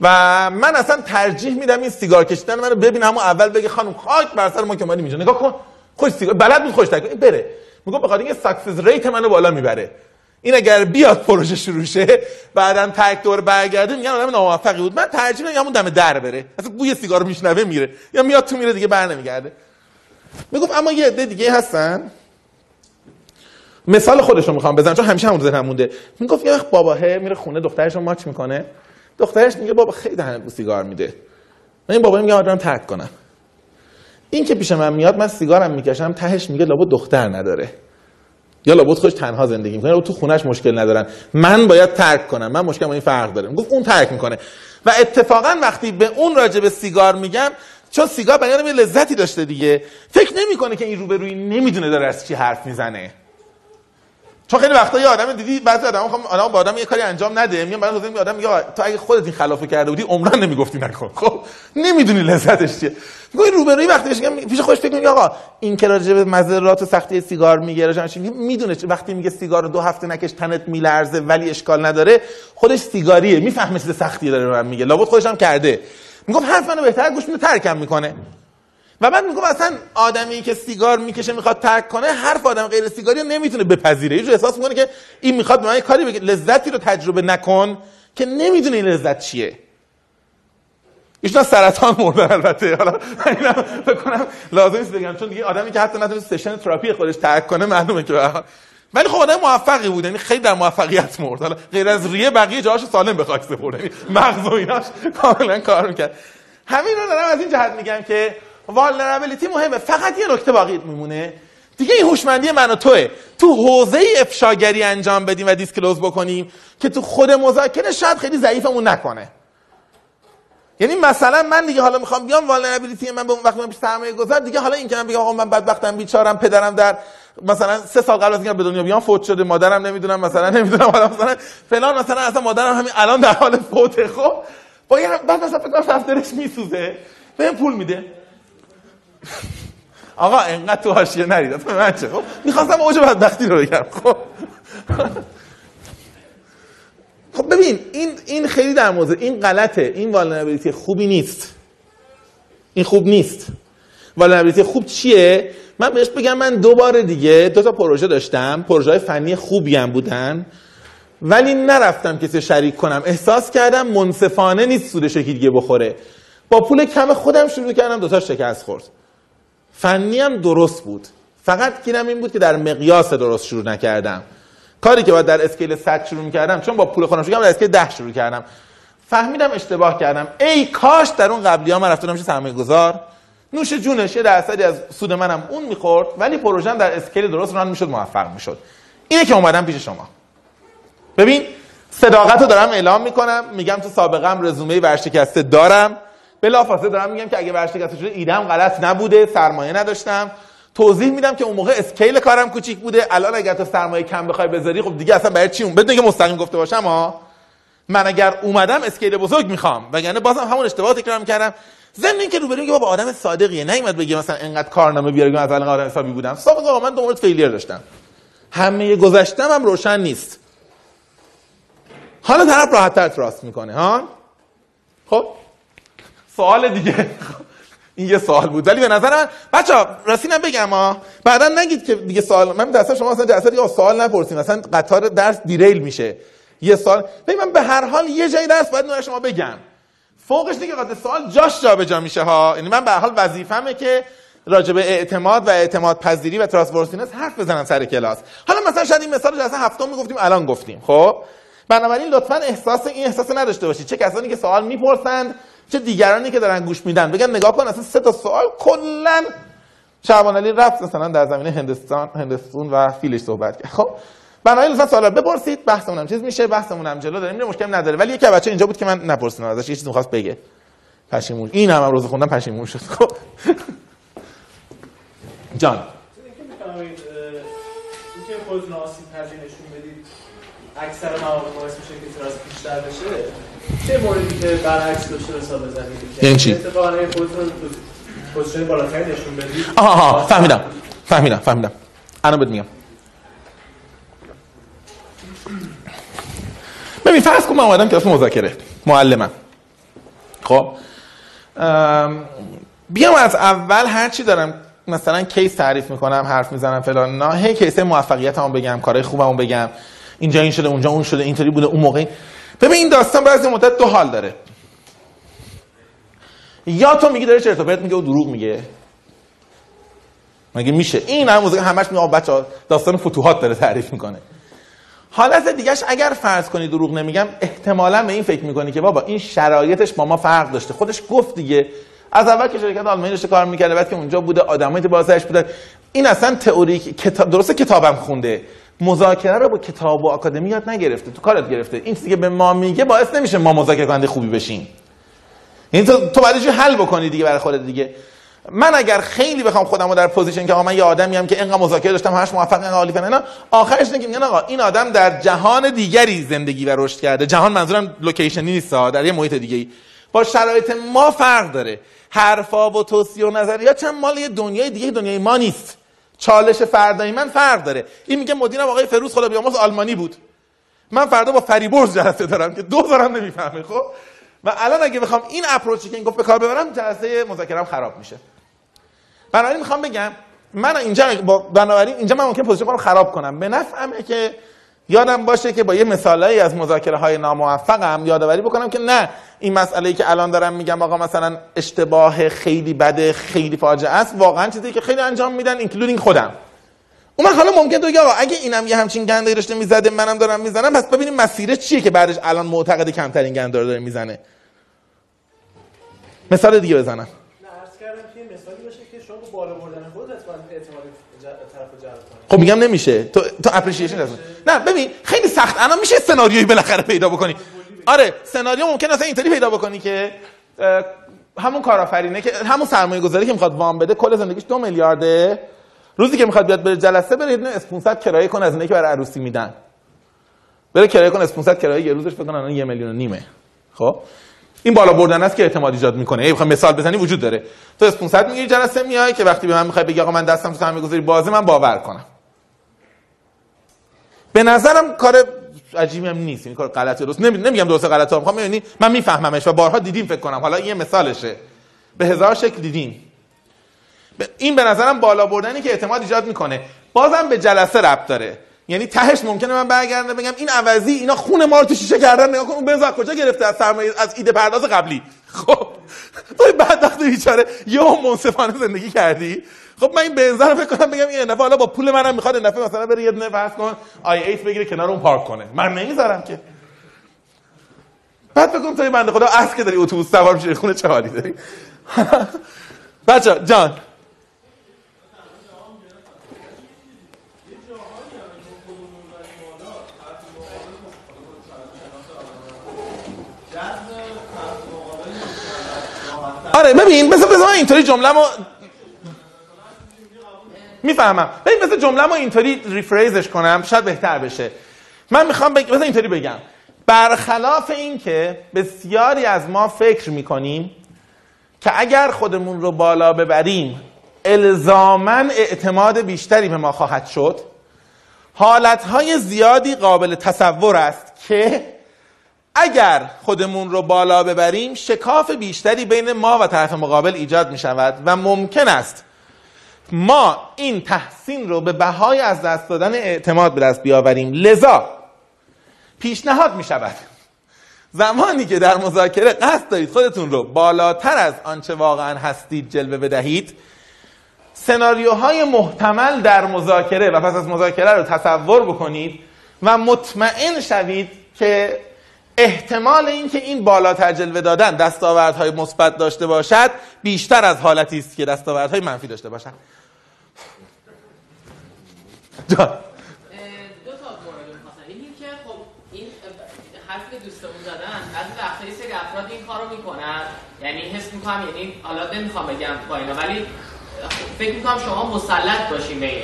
و من اصلا ترجیح میدم این سیگار کشیدن منو ببینم همون اول بگه خانم خاک بر سر ما که اومدیم اینجا. نگاه کن. خوش سیگار بلد بود خوش ترک بره. میگه بخاطر اینکه success rate منو بالا می‌بره. این اگر بیاد پروژه شروع شه بعدا تک دور برگرده میگن آدم ناموفقی بود. من ترجیح میدم همون دم در بره. اصلا بوی سیگار میشنوه میره. یا میاد تو میره دیگه بر نمیگرده. می‌گفت اما یه عده دیگه هستن. مثال خودش رو می‌خوام بزنم چون همیشه همون ذهنم مونده. می‌گفت یه وقت باباهه میره خونه دخترش رو ماچ می‌کنه. دخترش میگه بابا خیلی دهنت سیگار میده. من این بابا میگه آدم ترک کنم. این که پیش من میاد من سیگارم می‌کشم تهش میگه لابا دختر نداره. یا لابد خودش تنها زندگی می‌کنه یا تو خونش مشکل ندارن. من باید ترک کنم من مشکل با این فرق داره گفت اون ترک می‌کنه. و اتفاقا وقتی به اون راجع به سیگار میگم چون سیگار برای یه لذتی داشته دیگه فکر نمی‌کنه که این روبروی نمی‌دونه داره از چی حرف می‌زنه. چون خیلی وقتا یه آدم دیدی بعضی آدم خب آدم با آدم یه کاری انجام نده. میگم توضیح آدم میگه تو اگه خودت این خلافو کرده بودی عمرن نمی‌گفتی نکن. خب نمی‌دونی لذتش چیه. میگه روبروی وقتی بهش پیش خودش فکر میگه آقا این که راجع به مضرات و سختی سیگار میگه راجع می‌دونه وقتی میگه سیگار دو هفته نکش تنت میلرزه ولی اشکال نداره خودش سیگاریه می‌فهمه چه سختی داره من میگه. لابد خودش هم کرده. میگم حرف منو بهتر گوش میده ترکم می‌کنه. و بعد میگم اصلا آدمی که سیگار می‌کشه می‌خواد ترک کنه حرف آدم غیر سیگاری رو نمی‌تونه بپذیره. یه احساس می‌کنه که این می‌خواد به من کاری بگه. لذتی رو تجربه نکن که نمی‌دونه این لذت چیه. ایشون سرطان مردن البته. حالا اینا فکر کنم لازم نیست بگم چون دیگه آدمی که حتی نتونه session therapy خودش ترک کنه معلومه که. ولی خب آدم موفقی بود یعنی خیلی در موفقیت مرد. حالا غیر از ریه بقیه جاهاش سالم به خاک سپرد. یعنی مغز و ایناش کاملا کار می‌کرد. همین رو دارم از این جهت میگم که vulnerability مهمه. فقط یه نکته باقی میمونه. دیگه این هوشمندی من و توه. تو حوزه افشاگری انجام بدیم و disclose بکنیم که تو خود مذاکره شاید خیلی ضعیفمون نکنه. یعنی مثلا من دیگه حالا می‌خوام بیام والنربیلیتی من به اون وقت من سرمایه گذار دیگه حالا این که من بگم آقا من بدبختم بیچارم پدرم در مثلا سه سال قبل از اینکه به دنیا بیام فوت شده مادرم نمی‌دونم مثلا نمی‌دونم حالا مثلا فلان مثلا اصلا مادرم همین الان در حال فوته خب؟ با یه بعد مثلا فکر کنم دفترش میسوزه. بهم پول میده. آقا انقدر تو حاشیه نرید. من چه؟ خب می‌خواستم اوج بدبختی رو بگم خب؟ خب ببین این این خیلی در موضوع این غلطه. این والنربیلیتی خوبی نیست. این خوب نیست. والنربیلیتی خوب چیه؟ من بهش بگم من دو بار دیگه دو تا پروژه داشتم. پروژه های فنی خوبی هم بودن. ولی نرفتم کسی شریک کنم. احساس کردم منصفانه نیست سودش یکی دیگه بخوره. با پول کم خودم شروع کردم دوتا شکست خورد. فنی هم درست بود. فقط گیرم این بود که در مقیاس درست شروع نکردم. کاری که باید در scale 100 شروع می‌کردم چون با پول خودم شروع کردم در scale 10 شروع کردم. فهمیدم اشتباه کردم. ای کاش در اون قبلی ها من رفتم میشه سرمایه گذار نوش جونش یه درصدی از سود منم اون می‌خورد ولی پروژم در scale درست run می‌شد موفق می‌شد. اینه که اومدم پیش شما. ببین صداقت دارم اعلام می‌کنم میگم تو سابقم رزومه ورشکسته دارم. بلافاصله دارم میگم که اگه ورشکسته شده ایدم غلط نبوده سرمایه نداشتم. توضیح میدم که اون موقع scale کارم کوچیک بوده. الان اگر تو سرمایه کم بخوای بذاری خب دیگه اصلا برای چی اون؟ بدون که مستقیم گفته باشم ها من اگر اومدم scale بزرگ می‌خوام. وگرنه بازم همون اشتباه تکرار می‌کردم. ضمن اینکه روبرو میگه بابا آدم صادقیه. نیومد بگه مثلا انقدر کارنامه بیاره که مثلا آدم حسابی بودم. سابقا آقا من دو مورد failure داشتم. همه گذشتم هم روشن نیست. حالا طرف راحت تر trust می‌کنه ها؟ خب؟ سوال دیگه. این یه سوال بود. ولی به نظر من بچه ها راستینم بگم ها بعدا نگید که دیگه سوال من دست شما اصلا جلسه دیگه سوال نپرسیم مثلا قطار درس دیریل میشه. یه سال ببین من به هر حال یه جای درس باید شما بگم. فوقش دیگه قطع سوال جاش جابجا میشه ها. یعنی من به هر حال وظیفمه که راجع به اعتماد و اعتماد پذیری و ترانسورسینس حرف بزنم سر کلاس. حالا مثلا شاید این مثال جلسه هفتم می‌گفتیم الان گفتیم. خب؟ بنابراین لطفا احساس این احساس نداشته باشید. چه کسانی که سوال می‌پرسند چه دیگرانی که دارن گوش میدن؟ بگن نگاه کن اصلا سه تا سوال کلا شعبان علی رفت مثلا در زمینه هندستان هندستون و فیلش صحبت کرد. خب بنابراین لطفا سوالا بپرسید. بحثمون هم چیز میشه بحثمون هم جلو داریم. مشکل نداره. ولی یکی بچه اینجا بود که من نپرسیدم ازش. یه چیزی می‌خواست بگه. پشیمون. این هم, روز خوندم پشیمون شد. خب. جان. اکثر مواقع باعث میشه که بشه. چه موردی که برعکس داشته حساب بزنید یعنی چی؟ اتفاقا خودتون position بالاتری نشون بدید. آها آها فهمیدم فهمیدم فهمیدم. الان بهت میگم. ببین فرض کن من اومدم کلاس مذاکره معلمم. خب؟ ام، بیام از اول هر چی دارم مثلا case تعریف می‌کنم حرف می‌زنم فلان نه. هی case موفقیتمو بگم کارهای خوبمو بگم. اینجا این شده اونجا اون شده اینطوری بوده اون موقع. ببین این داستان بعضی مدت دو حال داره. یا تو میگی داره چرت و پرت میگه و دروغ میگه. مگه میشه؟ این هم موزیک همش میگه بچه داستان فتوحات داره تعریف می‌کنه. حالت دیگهش اگر فرض کنی دروغ نمیگم احتمالا به این فکر می‌کنی که بابا این شرایطش با ما فرق داشته. خودش گفت دیگه. از اول که شرکت آلمانی داشته کار می‌کرده بعد که اونجا بوده آدمایی که بازش بودن این اصلا تئوری کتاب درسته کتابم خونده. مذاکره رو با کتاب و آکادمی یاد نگرفته تو کارت گرفته. این چیزی که به ما میگه باعث نمیشه ما مذاکره کننده خوبی بشیم. یعنی تو تو باید حل بکنی دیگه برای خودت دیگه. من اگر خیلی بخوام خودم رو در position که آقا من یه آدمی هم که اینقدر مذاکره داشتم همش موفق اینقدر عالی اینا آخرش اینه که میگن آقا این آدم در جهان دیگری زندگی و رشد کرده. جهان منظورم location ی نیست در یه محیط دیگه با شرایط ما فرق داره. حرفا و توصیه و نظریات هم مال یه دنیای دیگه دنیای ما نیست. چالش فردای من فرق داره. این میگه مدیرم آقای فروز خدا بیامرز آلمانی بود. من فردا با فریبرز جلسه دارم که دو دارم نمی‌فهمه خب؟ و الان اگه بخوام این approach ی که این گفت به کار ببرم جلسه مذاکرم خراب میشه. بنابراین می‌خوام بگم من اینجا با بنابراین اینجا من ممکن position رو خراب کنم. به نفعمه که یادم باشه که با یه مثالایی از مذاکره های ناموفقم یادآوری بکنم که نه این مسئله ای که الان دارم میگم آقا مثلا اشتباه خیلی بده خیلی فاجعه است واقعا چیزی که خیلی انجام میدن including خودم. اون حالا ممکن تو آقا اگه اینم یه همچین گندایی داشته می‌زده منم دارم می‌زنم پس ببینیم مسیر چیه که بعدش الان معتقد کمترین گندا رو داره می‌زنه. مثال دیگه بزنم. نه عرض کردم که مثالی باشه که شما با بالا بردن خودت اتفاقا اعتماد ج- طرف رو جلب کنی خب میگم نمیشه. تو تو appreciation نه ببین خیلی سخت. الان میشه سناریویی بالاخره پیدا بکنی. آره سناریو ممکن اصلا اینطوری پیدا بکنی که همون کارآفرینه که همون سرمایه گذاری که می‌خواد وام بده کل زندگیش دو میلیارده. روزی که می‌خواد بیاد بره جلسه بره یه اسپونسر کرایه کنه از اینه که برای عروسی میدن. بره کرایه کنه اسپونسر کرایه یه روزش فکر الان یه میلیون و نیمه. خب؟ این بالا بردن است که اعتماد ایجاد می‌کنه. اگه بخوام مثال بزنی؟ وجود داره. تو اسپونسر می‌گیری جلسه میای که وقتی به من می‌خوای بگی آقا من دستم تو سرمایه گذاری بازه من باور کنم. به نظرم کار عجیبی هم نیست. این کار غلطی درست نمی... نمیگم درست غلطه. می‌خوام یعنی من میفهممش و بارها دیدیم فکر کنم. حالا این مثالشه. به هزار شکل دیدیم. این به نظرم بالا بردنی که اعتماد ایجاد می‌کنه. بازم به جلسه ربط داره. یعنی تهش ممکنه من برگردم بگم این عوضی اینا خون ما تو شیشه کردن. نگاه کن اون از کجا گرفته از سرمایه از ایده پرداز قبلی؟ خب. تو بدبخت بیچاره یه منصفانه زندگی کردی. خب من این بنز رو فکر کنم بگم این نفع حالا با پول منم می‌خواد این مثلا بره یه دونه فرض کن آی ایت بگیره کنار اون پارک کنه. من نمی‌ذارم که. بعد کنم تو این بنده خدا از که داری اتوبوس سوار میشی خونه چه حالی داری. بچه جان. آره ببین بذار بذار اینطوری جمله‌مو می‌فهمم. ببین مثل جمله‌مو اینطوری ریفریزش کنم شاید بهتر بشه. من می‌خوام بگ... مثلا اینطوری بگم. برخلاف این که بسیاری از ما فکر می‌کنیم که اگر خودمون رو بالا ببریم الزاما اعتماد بیشتری به ما خواهد شد حالتهای زیادی قابل تصور است که اگر خودمون رو بالا ببریم شکاف بیشتری بین ما و طرف مقابل ایجاد می شود و ممکن است ما این تحسین رو به بهای از دست دادن اعتماد به دست بیاوریم. لذا پیشنهاد می شود. زمانی که در مذاکره قصد دارید خودتون رو بالاتر از آنچه واقعا هستید جلوه بدهید سناریوهای محتمل در مذاکره و پس از مذاکره رو تصور بکنید و مطمئن شوید که احتمال اینکه این بالاتر جلوه دادن دستاوردهای مثبت داشته باشد بیشتر از حالتی است که دستاوردهای منفی داشته باشد جان. دو تا مورد می‌خواستم. یکی که خب این حرفی که دوستمون زدن بعضی وقتا سری افراد این کارو می‌کنن یعنی حس می‌کنم یعنی حالا نمی‌خوام بگم با ولی فکر می‌کنم شما مسلط باشین به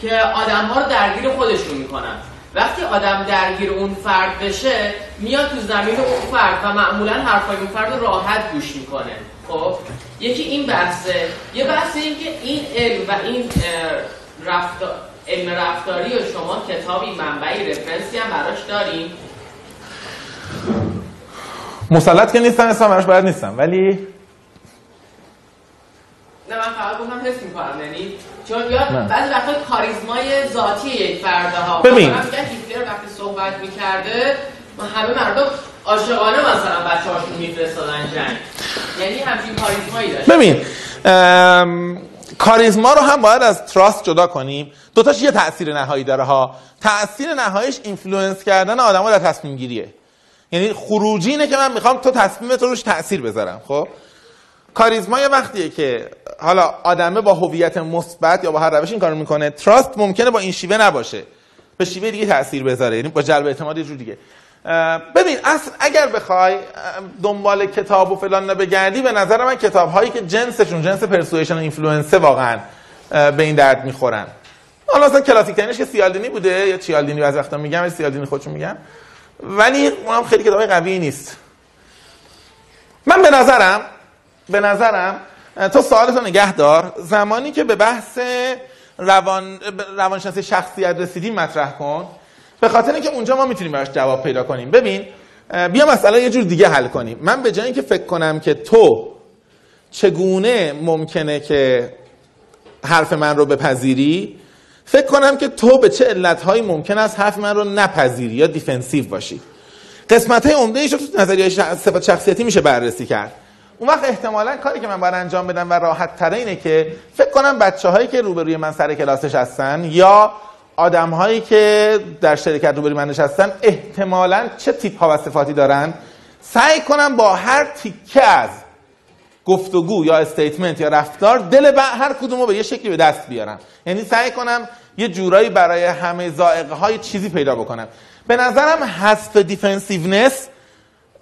که آدم ها رو درگیر خودشون می‌کنن. وقتی آدم درگیر اون فرد بشه میاد تو زمین اون فرد و معمولا حرفای اون فرد راحت گوش می‌کنه. خب؟ یکی این بحثه. یه بحث این که این علم و این رفتار علم رفتاری و شما کتابی منبعی رفرنسی هم براش داریم مسلط که نیستم اسمم براش باید نیستم ولی نه من فقط گفتم حس می‌کنم یعنی چون یا نه. بعضی وقتا کاریزمای ذاتی یک فرده ها ببین. مثلا هیتلر وقتی صحبت می‌کرده همه مردم عاشقانه مثلا بچه هاشون میفرستادن جنگ. یعنی همچین کاریزمایی داشت. ببین ام، کاریزما رو هم باید از trust جدا کنیم. دوتاش یه تاثیر نهایی داره ها. تاثیر نهاییش influence کردن آدما در تصمیم گیریه. یعنی خروجی اینه که من می‌خوام تو تصمیمت رو روش تاثیر بذارم خب؟ کاریزما یه وقتیه که حالا آدمه با هویت مثبت یا با هر روش این کارو می‌کنه trust ممکنه با این شیوه نباشه. به شیوه دیگه تاثیر بذاره یعنی با جلب اعتماد یه جور دیگه. ببین اصل اگر بخوای دنبال کتاب و فلان بگردی به نظر من کتاب هایی که جنسشون جنس persuasion و influence ه واقعا به این درد می‌خورن. حالا اصلا کلاسیک ترینش که سیالدینی بوده یا چیالدینی بعضی وقتا میگم یا سیالدینی خودشون میگم. ولی اونم خیلی کتاب قوی نیست. من به نظرم به نظرم تو سوالتو نگه دار. زمانی که به بحث روان روانشناسی شخصیت رسیدیم مطرح کن. به خاطر اینکه اونجا ما می‌تونیم براش جواب پیدا کنیم. ببین بیا مسئله یه جور دیگه حل کنیم. من به جای اینکه فکر کنم که تو چگونه ممکنه که حرف من رو بپذیری فکر کنم که تو به چه علتهایی ممکن است حرف من رو نپذیری یا دیفنسیو باشی. قسمت های عمده ایش رو تو نظریه. صفات شخصیتی میشه بررسی کرد. اون وقت احتمالا کاری که من باید انجام بدم و راحت تره اینه که فکر کنم بچه هایی که روبروی من سر کلاسش هستن یا آدم هایی که در شرکت روبروی من نشستن احتمالا چه تیپ ها و صفاتی دارن؟ سعی کنم با هر تیکه از گفتگو یا استیتمنت یا رفتار دل ب- هر کدوم رو به یه شکلی به دست بیارم. یعنی سعی کنم یه جورایی برای همه زائقه های چیزی پیدا بکنم. به نظرم حذف defensiveness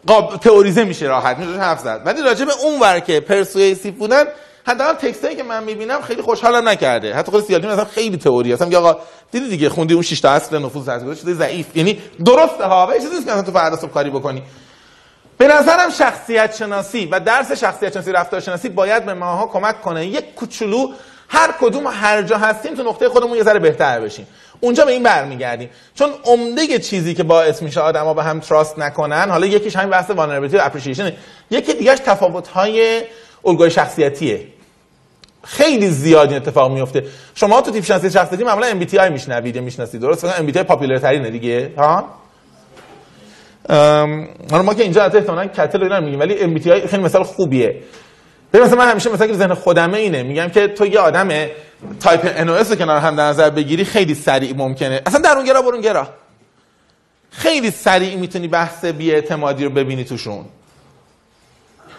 قاب... تئوریزه میشه راحت میشه حرف زد. ولی راجع به اون ور که persuasive بودن حداقل text ایی که من می‌بینم خیلی خوشحالم نکرده. حتی خود سیالدین مثلا خیلی تئوری اصلا میگه آقا دیدی دیگه خوندی اون 6 تا اصل نفوذ هست شده ضعیف. یعنی درسته ها ولی چیزی نیست که تو فردا صبح کاری بکنی. به نظرم شخصیت شناسی و درس شخصیت شناسی رفتار شناسی باید به ماها کمک کنه. یک کوچولو هر کدوم هر جا هستیم تو نقطه خودمون یه ذره بهتر بشیم. اونجا به این برمیگردیم. چون عمده چیزی که باعث میشه آدما به هم trust نکنن حالا یکیش همین بحث vulnerability و appreciation یکی تفاوت های الگوی شخصیتیه. خیلی زیاد این اتفاق میفته. شما تو تیپ شناسی شخصیتی معمولا MBTI میشنوید می‌شناسید. درست؟ MBTI popular ترینه دیگه. ها؟ حالا ما که اینجا حتی احتمالاً کتل اینا میگیم ولی ام خیلی مثال خوبیه. ببین مثلا من همیشه مثلا که ذهن خودمه اینه میگم که تو یه آدم type N رو کنار هم در نظر بگیری خیلی سریع ممکنه. اصلا درونگرا برونگرا. خیلی سریع می‌تونی بحث بیاعتمادی رو ببینی توشون.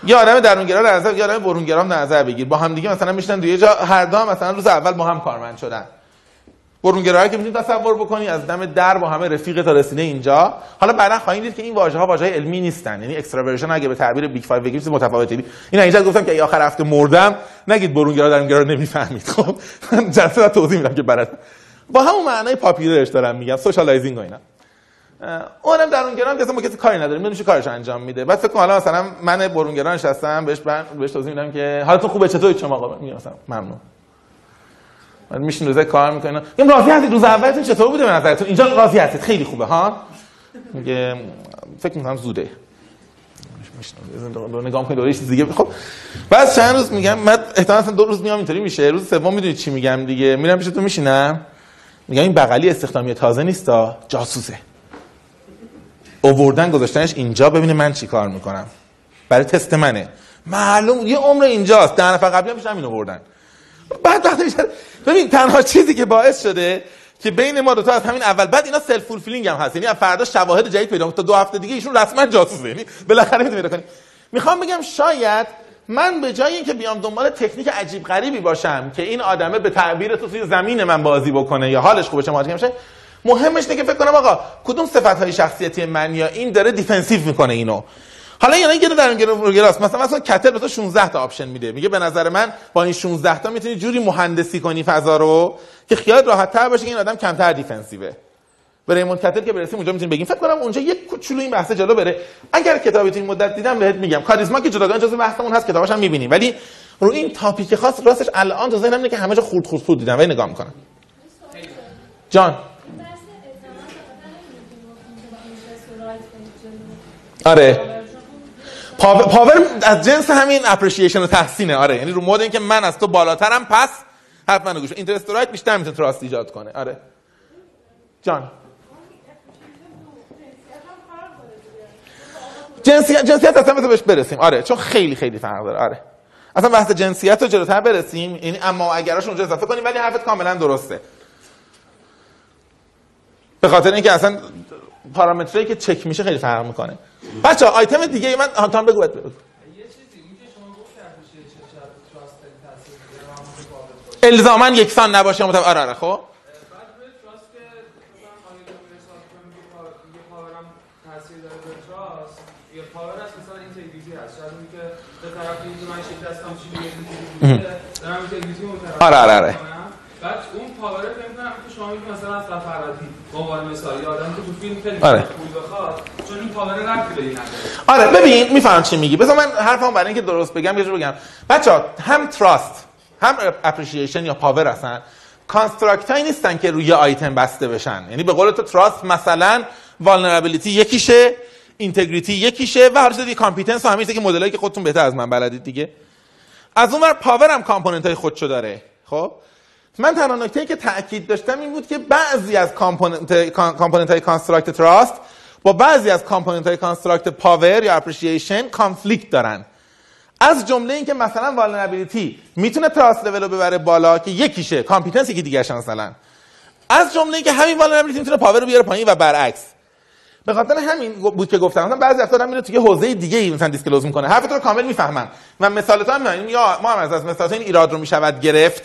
یه آدم درونگرا در نظر یه آدم برونگرا در نظر بگیر. با هم دیگه مثلا میشنن یه جا هر دو هم مثلا روز اول با هم کارمند شدن. برونگرایی که می‌تونی تصور بکنی از دم در با همه رفیق تا رسیده اینجا. حالا بعدا خواهیم دید که این واژه ها واژه های علمی نیستن. یعنی extraversion اگه به تعبیر Big 5 بگیم چیز متفاوته این اینجا گفتم که ای آخر هفته مردم نگید برونگرا درونگرا رو نمی‌فهمید. خب جلسه توضیح میدم که برات. با همون معنای popular ش دارم میگم socializing و اینا. اونم درونگرا هم که اصلا با کسی کاری نداره می‌دونه کارش انجام میده. بعد فکر کن حالا مثلا من برونگرا نشستم بهش بر... بهش توضیح میدم که حالتون خوبه چطوری؟ شما آقا میگم مثلا ممنون. بعد میشین روزه کار می‌کنین میگم راضی هستید روز اولتون چطور بوده به نظرتون؟ اینجا راضی هستید. خیلی خوبه ها؟ میگه فکر می‌کنم زوده. میشنم نگاه کنید دوره دیگه. خب بعد چند روز میگم من احتمالاً دو روز میام اینطوری میشه. روز سوم می‌دونید چی میگم دیگه. میرم پیش تو میشینم. میگم این بغلی استخدامی تازه نیستا جاسوسه. اووردن گذاشتنش اینجا ببینه من چی کار می‌کنم. برای تست منه. معلوم یه عمر اینجاست. ده نفر قبلی هم همین آوردن بعد وقتی ببین تنها چیزی که باعث شده که بین ما دو تا از همین اول بعد اینا self-fulfilling هم هست. یعنی فردا شواهد جدید پیدا تا دو هفته دیگه ایشون رسما جاسوسه. یعنی بالاخره می‌تونی پیدا کنی می‌خوام بگم شاید من به جای اینکه بیام دنبال تکنیک عجیب غریبی باشم که این آدمه به تعبیر تو توی زمین من بازی بکنه یا حالش خوبه چه میشه مهمش اینه که فکر کنم آقا کدوم صفت های شخصیتی من یا این داره defensive می‌کنه اینو؟ حالا یعنی یه در گراست. مثلا مثلا کتل به تو 16 تا option میده. میگه به نظر من با این 16 تا می‌تونی جوری مهندسی کنی فضا رو که خیالت راحت تر باشه که این آدم کمتر defensive ه. برای ریموند کتل که برسیم اونجا می‌تونیم بگیم. فکر کنم اونجا یک کوچولو این بحث جلو بره. اگر کتابی تو این مدت دیدم بهت میگم. کاریزما که جداگانه جزو بحثمون هست کتاباش هم می‌بینیم. ولی رو این topic خاص راستش الان تو ذهنم اینه که همه جا خورد خورد دیدم. ولی نگاه می‌کنم. جان. آره. power, power از جنس همین appreciation و تحسینه آره. یعنی رو mood اینکه من از تو بالاترم پس حتما نگوش اینترست رایت بیشتر می‌تونه تراست ایجاد کنه. آره. جان. جنسیت جنسیت اصلا بهش برسیم. آره. چون خیلی خیلی فرق داره. آره. اصلا بحث جنسیت رو جلوتر برسیم. یعنی اما اگراش اونجا اضافه کنیم ولی حرفت کاملا درسته. به خاطر اینکه اصلا پارامترایی که چک میشه خیلی فرق می‌کنه بچه آیتم دیگه من آنتان بگو بگو الزاما یکسان نباشه متف... آره آره خب اینتگریتی مترقب آره، آره، آره. کنم. بعد اون پاور فکر کنم که شما مثلا به عنوان مثال یه آدم که تو فیلم خیلی آره. پول بخواد چون این به آره ببین میفهم چی میگی. بذار من حرفم برای اینکه درست بگم یه جور بگم. بچه هم trust هم appreciation یا power هستن. construct هایی نیستن که روی آیتم بسته بشن. یعنی به قول تو trust مثلا vulnerability یکیشه integrity یکیشه و هر چیزی competence و چیزی که مدلایی که خودتون بهتر از من بلدید دیگه. از اون ور power هم component های خودشو داره. خب؟ من تنها نکته که تاکید داشتم این بود که بعضی از component component های construct trust با بعضی از component های construct power یا appreciation conflict دارن. از جمله اینکه مثلا vulnerability می‌تونه trust level رو ببره بالا که یکیشه competence یکی دیگه مثلا. از جمله اینکه همین vulnerability می‌تونه power رو بیاره پایین و برعکس. به خاطر همین بود که گفتم مثلا بعضی افراد میره توی حوزه دیگه ای مثلا disclose می‌کنه. حرفتون رو کامل می‌فهمم. و مثالت هم میانیم یا ما هم از مثالت این ایراد رو می‌شود گرفت.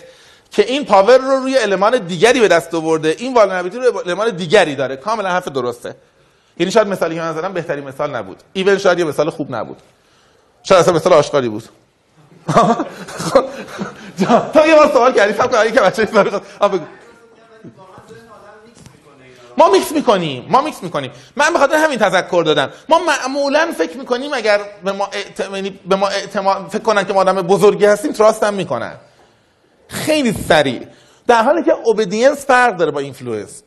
که این power رو روی المان دیگری به دست آورده. این vulnerability رو المان دیگری داره. کاملا حرف درسته. یعنی شاید مثالی که من زدم بهترین مثال نبود. ایون شاید یه مثال خوب نبود. شاید اصلا مثال آشکاری بود. تو یه بار سوال کردی. فکر کنم که بچه ما میکس می‌کنیم. ما میکس می‌کنیم. من به خاطر همین تذکر دادم. ما معمولا فکر می‌کنیم اگر به ما, اعت... یعنی به ما اعتماد فکر کنن که ما آدم بزرگی هستیم trust هم می‌کنن. خیلی سریع. در حالی که obedience فرق داره با influence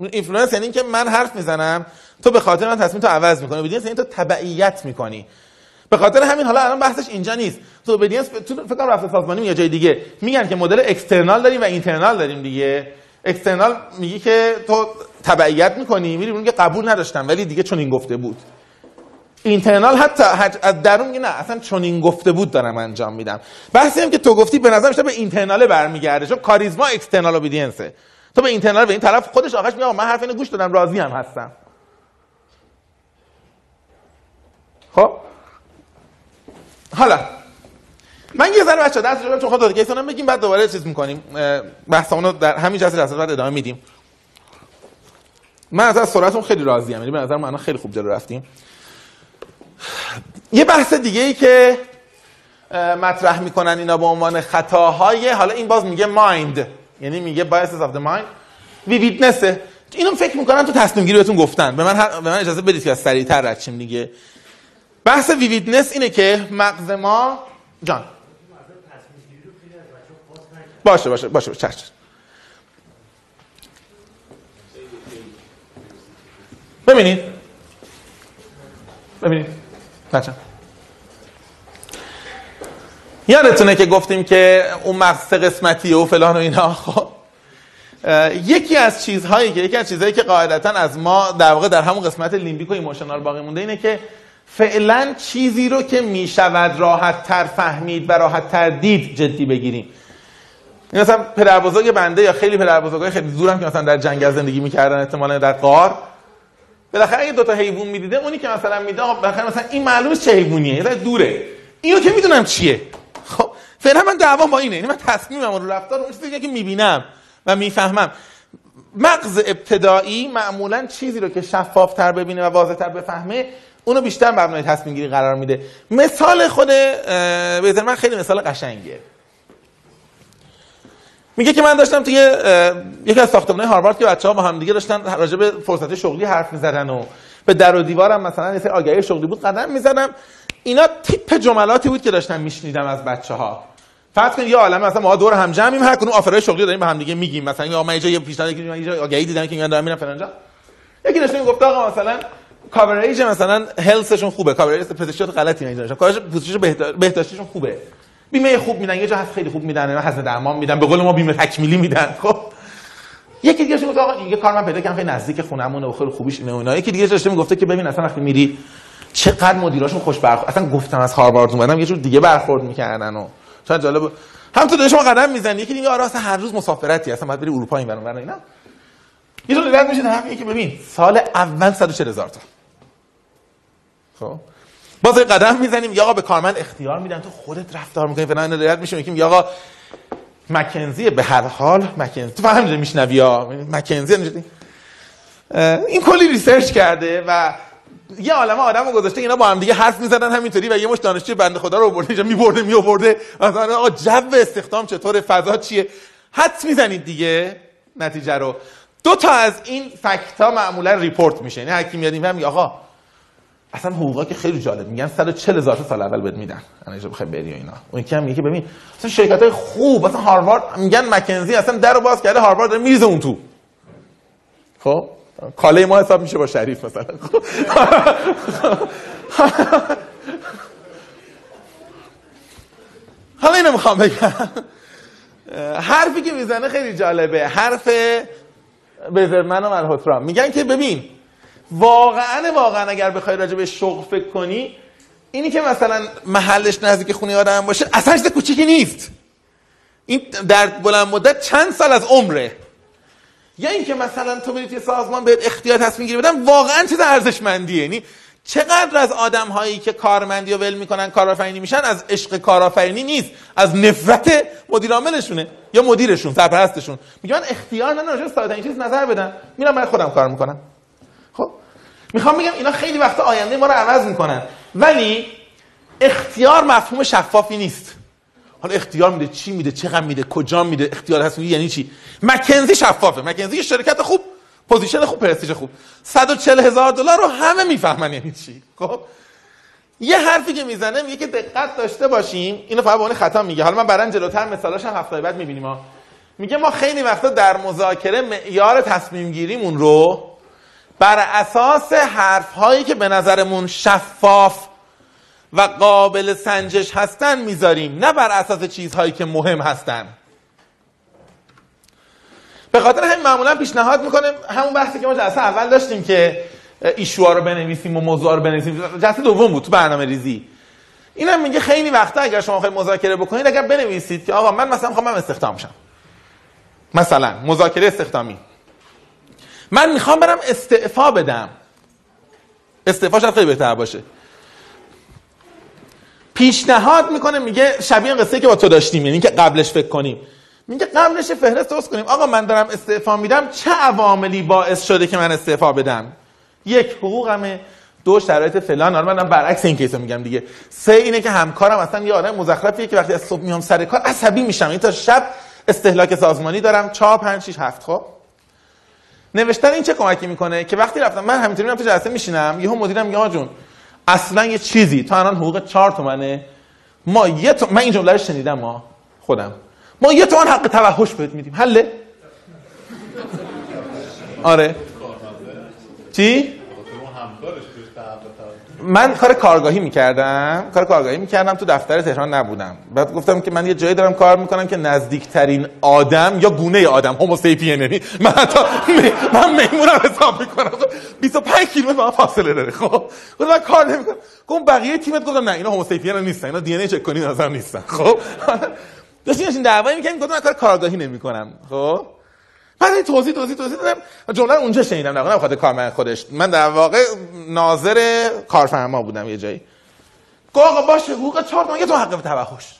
influence یعنی اینکه من حرف می‌زنم تو به خاطر من تصمیم تو عوض می‌کنی. obedience یعنی تو تبعیت می‌کنی. به خاطر همین حالا الان بحثش اینجا نیست. تو obedience تو فکر کنم رفته سازمانی یا جای دیگه. میگن که مدل external داریم و internal داریم دیگه. external میگی که تو تبعیت می‌کنی میری میگه قبول نداشتم ولی دیگه چون این گفته بود. internal حتی از درون نه اصلا چون این گفته بود دارم انجام میدم. بحثی هم که تو گفتی به نظر میشه به internal ه برمیگرده. چون کاریزما external obedience ه تو به اینترنال به این طرف خودش آخرش میگه من حرف اینو گوش دادم راضی هم هستم. خب؟ حالا من یه ذره بچا درس رو چون خود دیگه هم بگیم بعد دوباره چیز می‌کنیم. بحثمون رو در همین جلسه درس بعد ادامه میدیم. من از سرعتون خیلی راضی ام یعنی به نظر من خیلی خوب جلو رفتیم. یه بحث دیگه ای که مطرح می‌کنن اینا به عنوان خطاهای حالا این باز میگه مایند یعنی میگه biases of the mind ویویدنسه اینو فکر می‌کنن تو تصمیم گیری بهتون گفتن. به من, ه- به من اجازه بدید که از سریعتر رد دیگه. بحث ویویدنس اینه که مغز ما جان. باشه باشه باشه باشه چشم. ببینید. ببینید. بچه. یادتونه که گفتیم که اون مغز سه قسمتیه و فلان و اینا. خب. یکی از چیزهایی که یکی از چیزهایی که قاعدتا از ما در واقع در همون قسمت limbic و emotional باقی مونده اینه که فعلا چیزی رو که می‌شود راحت تر فهمید و راحت تر دید جدی بگیریم. این مثلا پدر بنده یا خیلی پدر خیلی دورم که مثلا در جنگل زندگی می‌کردن احتمالاً در غار. بالاخره اگه دو تا حیوان می‌دیده اونی که مثلا میده آقا بالاخره مثلا این معلومه چه حیوانیه؟ یه دوره. اینو که می‌دونم چیه. خب فعلا من دعوام با اینه. یعنی من تصمیمم رو رفتار اون چیزی که می‌بینم و می‌فهمم. مغز ابتدایی معمولا چیزی رو که شفافتر ببینه و واضحتر بفهمه اونو بیشتر مبنای تصمیم گیری قرار میده. مثال خود به من خیلی مثال قشنگیه. میگه که من داشتم توی یکی از ساختمان‌های هاروارد که بچه‌ها با هم دیگه داشتن راجع به فرصت شغلی حرف می‌زدن و به در و دیوارم مثلا یه آگهی شغلی بود قدم می‌زدم. اینا تیپ جملاتی بود که داشتم میشنیدم از بچه‌ها. فرض کن یه عالمه مثلا ما دور هم جمعیم هر کدوم offer ای شغلی داریم به هم دیگه میگیم. مثلا یا من یه پیشنهاد که من جای آگهی دیدم که میگن دارم میرم فلان جا. یکی داشت می‌گفت آقا مثلا کاوریج مثلا هلسشون خوبه coverage پزشکیات غلطی اینجا کارش position بهدار- بهداشتیشون خوبه. بیمه خوب میدن یه جا هست خیلی خوب میدن اینا هزینه درمان میدن به قول ما بیمه تکمیلی میدن خب. یکی دیگه گفت آقا یه کار من پیدا کردم خیلی نزدیک خونمونه و خیلی خوبیش اینه و اینا. یکی دیگه داشته می‌گفته که ببین اصلا وقتی میری چقدر مدیراشون خوش برخورد اصلا گفتم از هاروارد اومدم یه جور دیگه برخورد می‌کردن و شاید جالب هم تو داری قدم می‌زنی یکی دیگه آره اصلا هر روز مسافرتی اصلا باید بری اروپا این برون اینا. یه جور رد میشه میگه که ببین سال اول 140 هزار تا. خب؟ باز قدم می‌زنیم. یا آقا به کارمند اختیار میدن. تو خودت رفتار می‌کنی. فلان رد میشه میگیم یا آقا مکنزی به هر حال مکنزی. تو فهمیدی میشنوی ها مکنزی. اه، این کلی research کرده و یه عالمه آدم رو گذاشته. اینا با هم دیگه حرف می‌زدن همینطوری و یه مش دانشجوی بنده خدا رو آورده. اینجا میبرده میآورده. مثلا آقا جو استخدام چطوره؟ فضا چیه؟ حدس می‌زنید دیگه. نتیجه رو. دو تا از این fact ها معمولا report میشه. یعنی هر کی میاد میگه آقا اصلا حقوقا که خیلی جالب. میگن 140 هزار تا سال اول بهت میدن. اینجا بخوای بری و اینا. اون یکی هم میگه ببین اصلا شرکت های خوب مثلا هاروارد میگن مکنزی اصلا در رو باز کرده هاروارد داره میریزه اون تو. خب؟ کاله ما حساب میشه با شریف مثلا. خب. حالا اینو می‌خوام بگم. حرفی که می‌زنه خیلی جالبه. حرف بزرمن و ملحوترا میگن که ببین واقعا واقعا اگر بخوای راجع به شغل فکر کنی اینی که مثلا محلش نزدیک خونه آدم باشه اصلا چیز کوچیکی نیست. این در بلند مدت چند سال از عمره. یا اینکه مثلا تو بری توی سازمان بهت اختیار تصمیم گیری بدن واقعا چیز ارزشمندیه. یعنی چقدر از آدم هایی که کارمندی رو ول می‌کنن کارآفرینی میشن از عشق کارآفرینی نیست. از نفرت مدیر عاملشونه یا مدیرشون سرپرستشون. میگن من اختیار ندارم راجع به ساده این چیز نظر بدم میرم من خودم کار می‌کنم می‌خوام بگم اینا خیلی وقت آینده ما رو عوض می‌کنن. ولی اختیار مفهوم شفافی نیست. حالا اختیار میده چی میده چقدر میده کجا میده اختیار هست یعنی چی؟ مکنزی شفافه. مکنزی شرکت خوب position خوب پرستیژ خوب. 140 هزار دلار رو همه می‌فهمن یعنی چی. خب؟ یه حرفی که می‌زنه میگه که دقت داشته باشیم. اینو فقط عنوان خطا میگه. حالا من بعدن جلوتر مثالاش هم هفته بعد می‌بینیم ما میگه ما خیلی وقتا در مذاکره معیار تصمیم گیریمون رو بر اساس حرف هایی که به نظرمون شفاف و قابل سنجش هستن می‌ذاریم نه بر اساس چیزهایی که مهم هستن. به خاطر همین معمولا پیشنهاد می‌کنه همون بحثی که ما جلسه اول داشتیم که ایشوها رو بنویسیم و موضوع رو بنویسیم. جلسه دوم بود تو برنامه ریزی. اینم میگه خیلی وقتا اگر شما خواهید مذاکره بکنید اگر بنویسید که آقا من مثلا می‌خوام استخدام شم. مثلا مذاکره استخدامی. من می‌خوام برم استعفا بدم. استعفا شاید خیلی بهتر باشه. پیشنهاد می‌کنه میگه شبیه قصه که با تو داشتیم یعنی که قبلش فکر کنیم. میگه قبلش فهرست درست کنیم. آقا من دارم استعفا میدم چه عواملی باعث شده که من استعفا بدم؟ یک حقوقمه. دو شرایط فلان. حالا منم برعکس این کیسو میگم دیگه. سه اینه که همکارم اصلا یه آدم مزخرفیه که وقتی از صبح میام سر کار عصبی میشم. این تا شب استهلاک سازمانی دارم. 4 5 6 7 خب؟ نوشتن این چه کمکی می‌کنه؟ که وقتی رفتم من همینطوری میرم تو جلسه میشینم یهو مدیرم میگه آقا جون اصلا یه چیزی تو الان حقوق 4 تومنه. ما یه تو... من این جمله رو شنیدم ما خودم. ما یه تومن حق توحش بهت میدیم. حله؟ آره. چی؟ من کار کارگاهی می‌کردم. کار کارگاهی می‌کردم. تو دفتر تهران نبودم. بعد گفتم که من یه جایی دارم کار می‌کنم که نزدیکترین آدم یا گونه آدم هوموسیپین یعنی من حتی من میمونم حساب می‌کنم. 25 کیلومتر با فاصله داره. خب گفتم من کار نمی‌کنم. گفتم بقیه تیمت گفتم نه اینا هوموسیپین نیستن اینا دی ان ای چک کنی نظر نیستن. خب داشتیم دعوایی می‌کنیم گفتم من کار کارگاهی نمی‌کنم. خب بعد این توضیح توضیح توضیح دادم. جمله اونجا شنیدم نه بخاطر کارمند خودش. من در واقع ناظر کارفرما بودم یه جایی. گفت باشه حقوق 4 تومن یه تو حق توحش.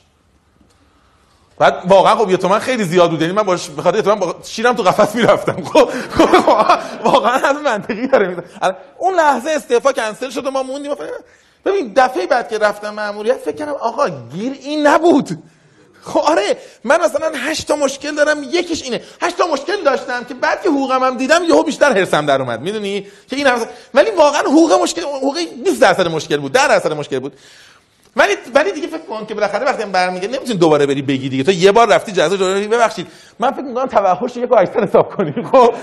بعد واقعا خب یه تومن خیلی زیاد بود یعنی من باش به خاطر یه تومن با شیرم تو قفس می‌رفتم. خب واقعا حرف منطقی داره می‌زنه اون لحظه استعفا کنسل شد و ما موندیم. ببین دفعه بعد که رفتم ماموریت فکر کردم آقا گیر این نبود. خب آره من مثلا هشت تا مشکل دارم یکیش اینه. هشت تا مشکل داشتم که بعد که حقوقم هم دیدم یهو بیشتر هرسم در اومد می‌دونی؟ که این هم ولی واقعا حقوق مشکل حقوق 20 درصد مشکل بود 10 درصد مشکل بود. ولی ولی دیگه فکر کن که بالاخره وقتی هم برمیگه نمی‌تونی دوباره بری بگی دیگه. تو یه بار رفتی جزا دوباره ببخشید. من فکر می‌کنم توحش یک 800 حساب کنی. خب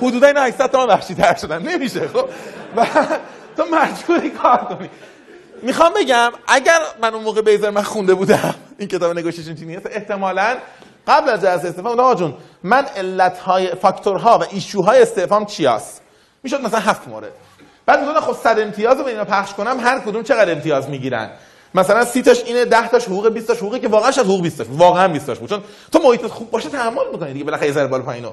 حدودا این 800 تومن بخشی تر شدن. نمیشه خب. و تو مجبوری کار کنی. می‌خوام بگم اگر من اون موقع بیزر من خونده بودم این کتاب نگوشیشن چی نیست احتمالاً قبل از جلسه استفام آقا جون من علت های فاکتورها و ایشوهای استفام چی است می‌شد مثلا هفت مورد. بعد میگم خب صد امتیاز رو اینا پخش کنم هر کدوم چقدر امتیاز می‌گیرن؟ مثلا سی تاش اینه 10 تاش حقوق 20 تاش حقوقی که واقعا شاید حقوق 20 تاش واقعا 20 تاش بود. چون تو محیط خوب باشه تحمل می‌کنی دیگه بالاخره ذره بالا پایینو.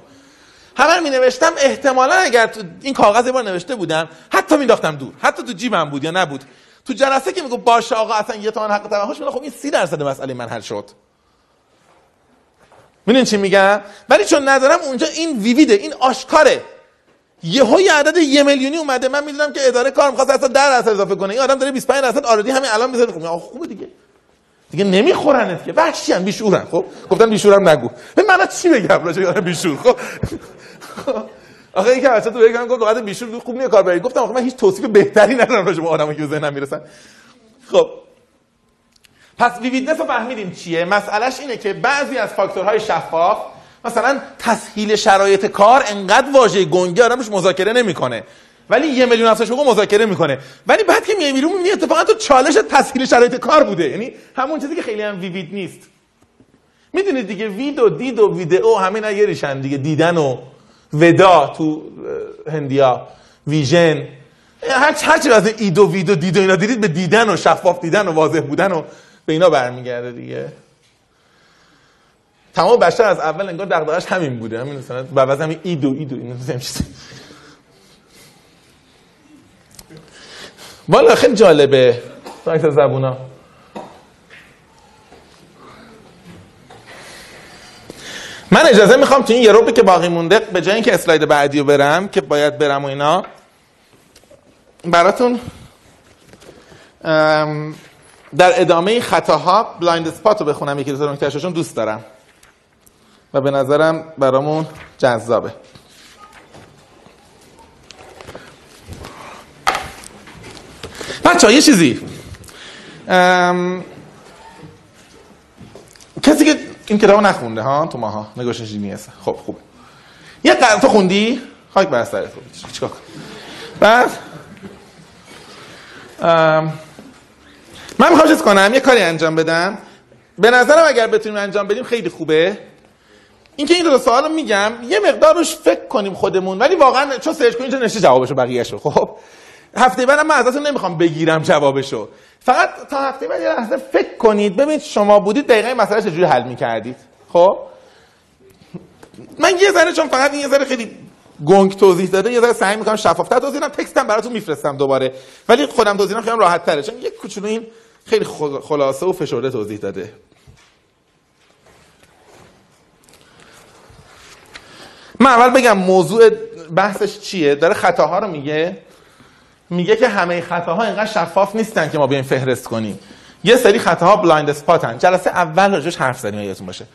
همه می نوشتم احتمالا اگر این کاغذ بار نوشته بودم حتی مینداختم دور. حتی تو جیبم بود یا نبود. تو جلسه که میگو باشه آقا اصلا یه تومن حق توحش میگه خب این 30 درصد مسئله من حل شد. می‌دونین چی میگم؟ ولی چون ندارم اونجا این ویویده این آشکاره. یهو یه عدد یه میلیونی اومده. من می‌دونم که اداره کار می‌خواست اصلا 10 درصد اضافه کنه. این آدم داره 25 درصد آردی همین الان می‌ذاره. خب آخ خوبه دیگه. دیگه نمیخورنت که. وحشی هم بیشورن. خب؟ گفتم بیشورم نگو. من چی بگم؟ راجع به بیشور. خب؟ آخه این که تو بگم گفت آدم بیشور خوب نیه کار برای گفتم آخه من هیچ توصیف بهتری ندارم راجع به آدمایی که ذهنم می‌رسن. خب. پس ویویدنس رو فهمیدیم چیه؟ مسئلهش اینه که بعضی از فاکتورهای شفاف مثلا تسهیل شرایط کار انقدر واژه گنگی آدمش مذاکره نمی‌کنه. ولی یه میلیون افزایش حقوق مذاکره می‌کنه. ولی بعد که میای بیرون می‌بینی اتفاقا تو چالش تسهیل شرایط کار بوده. یعنی همون چیزی که خیلی هم ویوید نیست. می‌دونید دیگه وید و دید و ویدئو همین یه ریشن دیگه. دیدن و ودا تو هندیا ویژن. هر هر از اید و وید و دید و اینا دیدید به دیدن و شفاف دیدن و واضح بودن و به اینا برمیگرده دیگه. تمام بشر از اول انگار دغدغش همین بوده. همین مثلا بعد همین اید و اید و اینا. والا خیلی جالبه. سایت زبونا. من اجازه می‌خوام تو این یه روبی که باقی مونده به جای اینکه اسلاید بعدی رو برم که باید برم و اینا براتون در ادامه خطاها blind spot رو بخونم یکی دو چون دوست دارم. و به نظرم برامون جذابه. بچه یه چیزی. ام، کسی که این کتابو نخونده ها؟ تو ماها. Negotiation Genius خب خوبه. یه قرن تو خوندی؟ خاک بر سرت چیکار بعد ام، من می‌خوام چیز کنم یه کاری انجام بدم. به نظرم اگر بتونیم انجام بدیم خیلی خوبه. اینکه این دو سوالو میگم یه مقدار روش فکر کنیم خودمون ولی واقعا چون سرچ کنیم چون نشه جوابشو بقیه‌شو خب هفته بعدم من ازتون نمی‌خوام بگیرم جوابشو. فقط تا هفته بعد یه لحظه فکر کنید. ببینید شما بودید دقیقا این مسئله چجوری حل می‌کردید. خب؟ من یه ذره چون فقط این یه ذره خیلی گنگ توضیح داده یه ذره سعی می‌کنم شفافتر توضیح بدم. تکستم براتون میفرستم دوباره. ولی خودم توضیح خیلی راحت تره. چون یه کوچولو این خیلی خل- خلاصه و فشرده توضیح داده. من اول بگم موضوع بحثش چیه؟ داره خطاها رو میگه. میگه که همه خطاها اینقدر شفاف نیستن که ما بیایم فهرست کنیم. یه سری خطاها blind spot ن جلسه اول راجعش حرف زدیم یادتون باشه.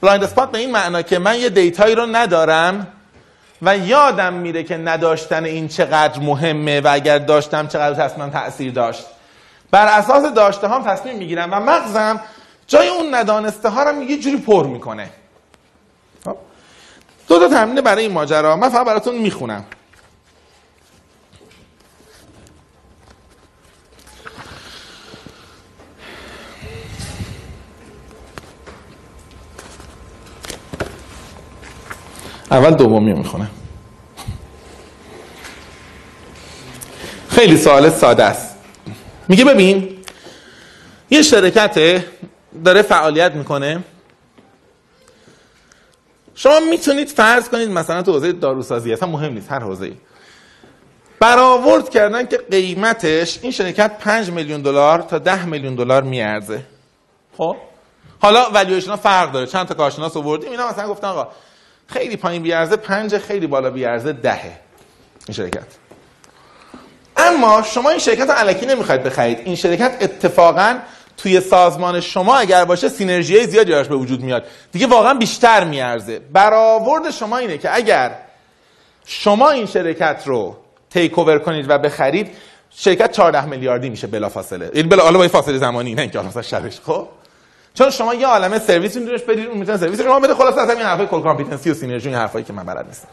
blind spot به این معنا که من یه data یی رو ندارم و یادم میره که نداشتن این چقدر مهمه و اگر داشتم چقدر تصمیم تاثیر داشت. بر اساس داشته هم تصمیم می‌گیرم و مغزم جای اون ندانسته ها رو یه جوری پر می‌کنه. خب؟ دو تا تمرین برای این ماجرا. من فقط براتون می‌خونم. اول دومی رو می‌خونم. خیلی سوال ساده است. میگه ببین یه شرکت داره فعالیت می‌کنه. شما می‌تونید فرض کنید مثلا تو حوزه داروسازی اصلا مهم نیست هر حوزه برآورد کردن که قیمتش این شرکت 5 میلیون دلار تا 10 میلیون دلار میارزه. خب؟ حالا والویشن ها فرق داره. چند تا کارشناس آوردیم اینا مثلا گفتن آقا خیلی پایین بیارزه 5 خیلی بالا بیارزه 10 این شرکت. اما شما این شرکت رو علکی نمی‌خواید بخرید. این شرکت اتفاقا توی سازمان شما اگر باشه سینرژی زیادی براش به وجود میاد. دیگه واقعا بیشتر میارزه. برآورد شما اینه که اگر شما این شرکت رو تیک اوور کنید و بخرید شرکت 14 میلیاردی میشه بلافاصله. یعنی بلا حالا این فاصله زمانی نه اینکه مثلا شبش خب؟ چون شما یه عالمه سرویس می‌تونید بدید اون می‌تونه سرویس شما بده خلاص از همین حرفای کل competency و synergy این حرفایی که من بلد نیستم.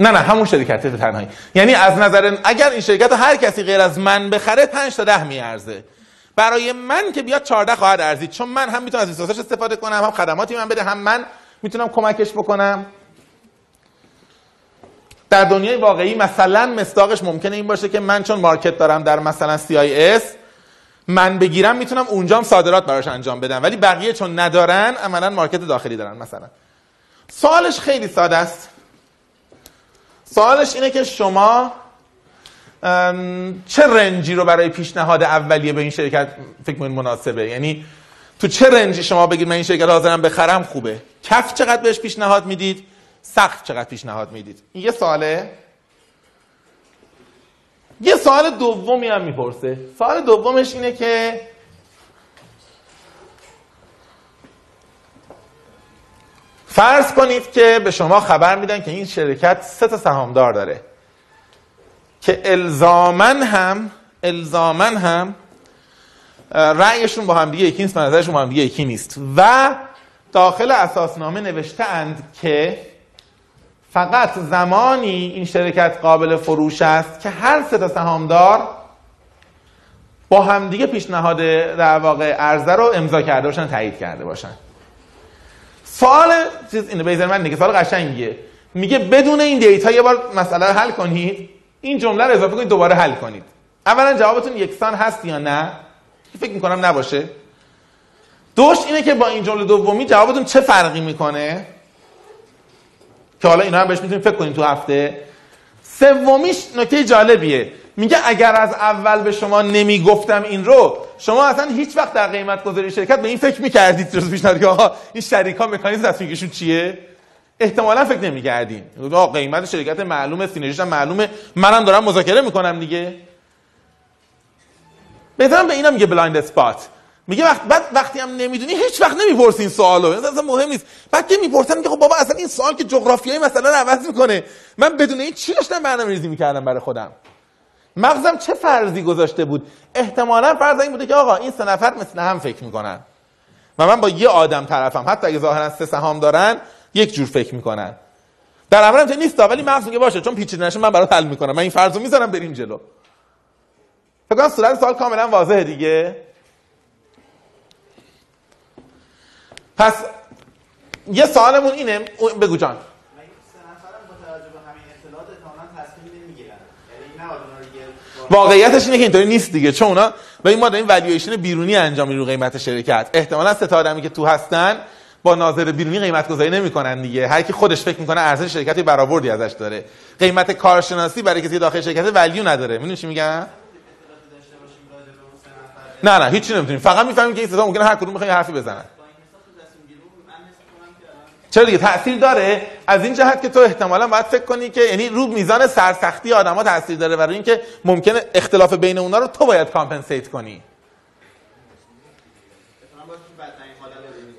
نه نه همون شرکت تنهایی. یعنی از نظر اگر این شرکت هر کسی غیر از من بخره 5 تا 10 میارزه. برای من که بیاد 14 خواهد ارزید. چون من هم می‌تونم از resource ش استفاده کنم هم خدماتی من بده هم من می‌تونم کمکش بکنم. در دنیای واقعی مثلا مصداقش ممکنه این باشه که من چون market دارم در مثلا CIS من بگیرم می‌تونم اونجام صادرات براش انجام بدم. ولی بقیه چون ندارن عملا مارکت داخلی دارن مثلا. سوالش خیلی ساده است. سوالش اینه که شما چه رنجی رو برای پیشنهاد اولیه به این شرکت فکر کنید مناسبه؟ یعنی تو چه رنجی شما بگید من این شرکت حاضرم بخرم خوبه؟ کف چقدر بهش پیشنهاد می‌دید؟ سقف چقدر پیشنهاد می‌دید؟ این یه سواله. یه سوال دومی هم می‌پرسه. سوال دومش اینه که فرض کنید که به شما خبر میدن که این شرکت سه تا سهامدار داره. که الزامن هم الزامن هم رأیشون با هم دیگه یکی نیست نظرشون با هم دیگه یکی نیست. و داخل اساسنامه نوشته اند که فقط زمانی این شرکت قابل فروش است که هر سه تا سهامدار با همدیگه پیشنهاد در واقع عرضه رو امضا کرده باشن تایید کرده باشن. سوال چیز اینو بیزر من دیگه سوال قشنگیه. میگه بدون این دیتا یه بار مسئله رو حل کنید. این جمله رو اضافه کنید دوباره حل کنید. اولا جوابتون یکسان هست یا نه؟ فکر می‌کنم نباشه. دوش اینه که با این جمله دومی جوابتون چه فرقی می‌کنه؟ که حالا اینا هم بهش می‌تونید فکر کنید تو هفته. سومیش نکته جالبیه. میگه اگر از اول به شما نمی‌گفتم این رو شما اصلا هیچ وقت در قیمت گذاری شرکت به این فکر می‌کردید روز پیش که آقا این شریکا مکانیزم تصمیم چیه؟ احتمالا فکر نمی‌کردین. آقا قیمت شرکت معلومه synergy ش معلومه. منم دارم مذاکره می‌کنم دیگه. بهترم به اینا میگه blind spot. میگه وقت بعد وقتی هم نمی‌دونی هیچ وقت نمی‌پرسی این سوالو. اصلا مهم نیست. بعد که می‌پرسن میگه خب بابا اصلا این سوال که جغرافیایی مثلا رو عوض می‌کنه. من بدون این چی داشتم برنامه‌ریزی می‌کردم برای خودم؟ مغزم چه فرضی گذاشته بود؟ احتمالا فرض این بوده که آقا این سه نفر مثل هم فکر می‌کنن. و من با یه آدم طرفم حتی اگه ظاهرا سه سهام دارن یک جور فکر می‌کنن. در عملم چه نیست ولی مغز میگه باشه چون پیچیده نشه من برات حل می‌کنم. من این فرضو می‌ذارم بریم جلو. فکر کنم صورت سوال کاملا واضحه دیگه. پس یه سوالمون اینه بگو جان. واقعیتش اینه که اینطوری نیست دیگه چون اونا به این ما داریم والویشن بیرونی انجام میدیم رو قیمت شرکت. احتمالا سه تا آدمی که تو هستن با ناظر بیرونی قیمت گذاری نمی‌کنن دیگه. هر کی خودش فکر می‌کنه ارزش شرکتی برآوردی ازش داره. قیمت کارشناسی برای کسی داخل شرکت ولیو نداره. می‌دونی چی میگم؟ نه نه هیچی نمی‌تونیم. فقط می‌فهمیم که این ستا ممکنه هر کدوم بخواد حرفی بزنن. چرا دیگه تاثیر داره؟ از این جهت که تو احتمالا باید فکر کنی که یعنی رو میزان سرسختی آدما تاثیر داره برای اینکه ممکنه اختلاف بین اونا رو تو باید کامپنسیت کنی.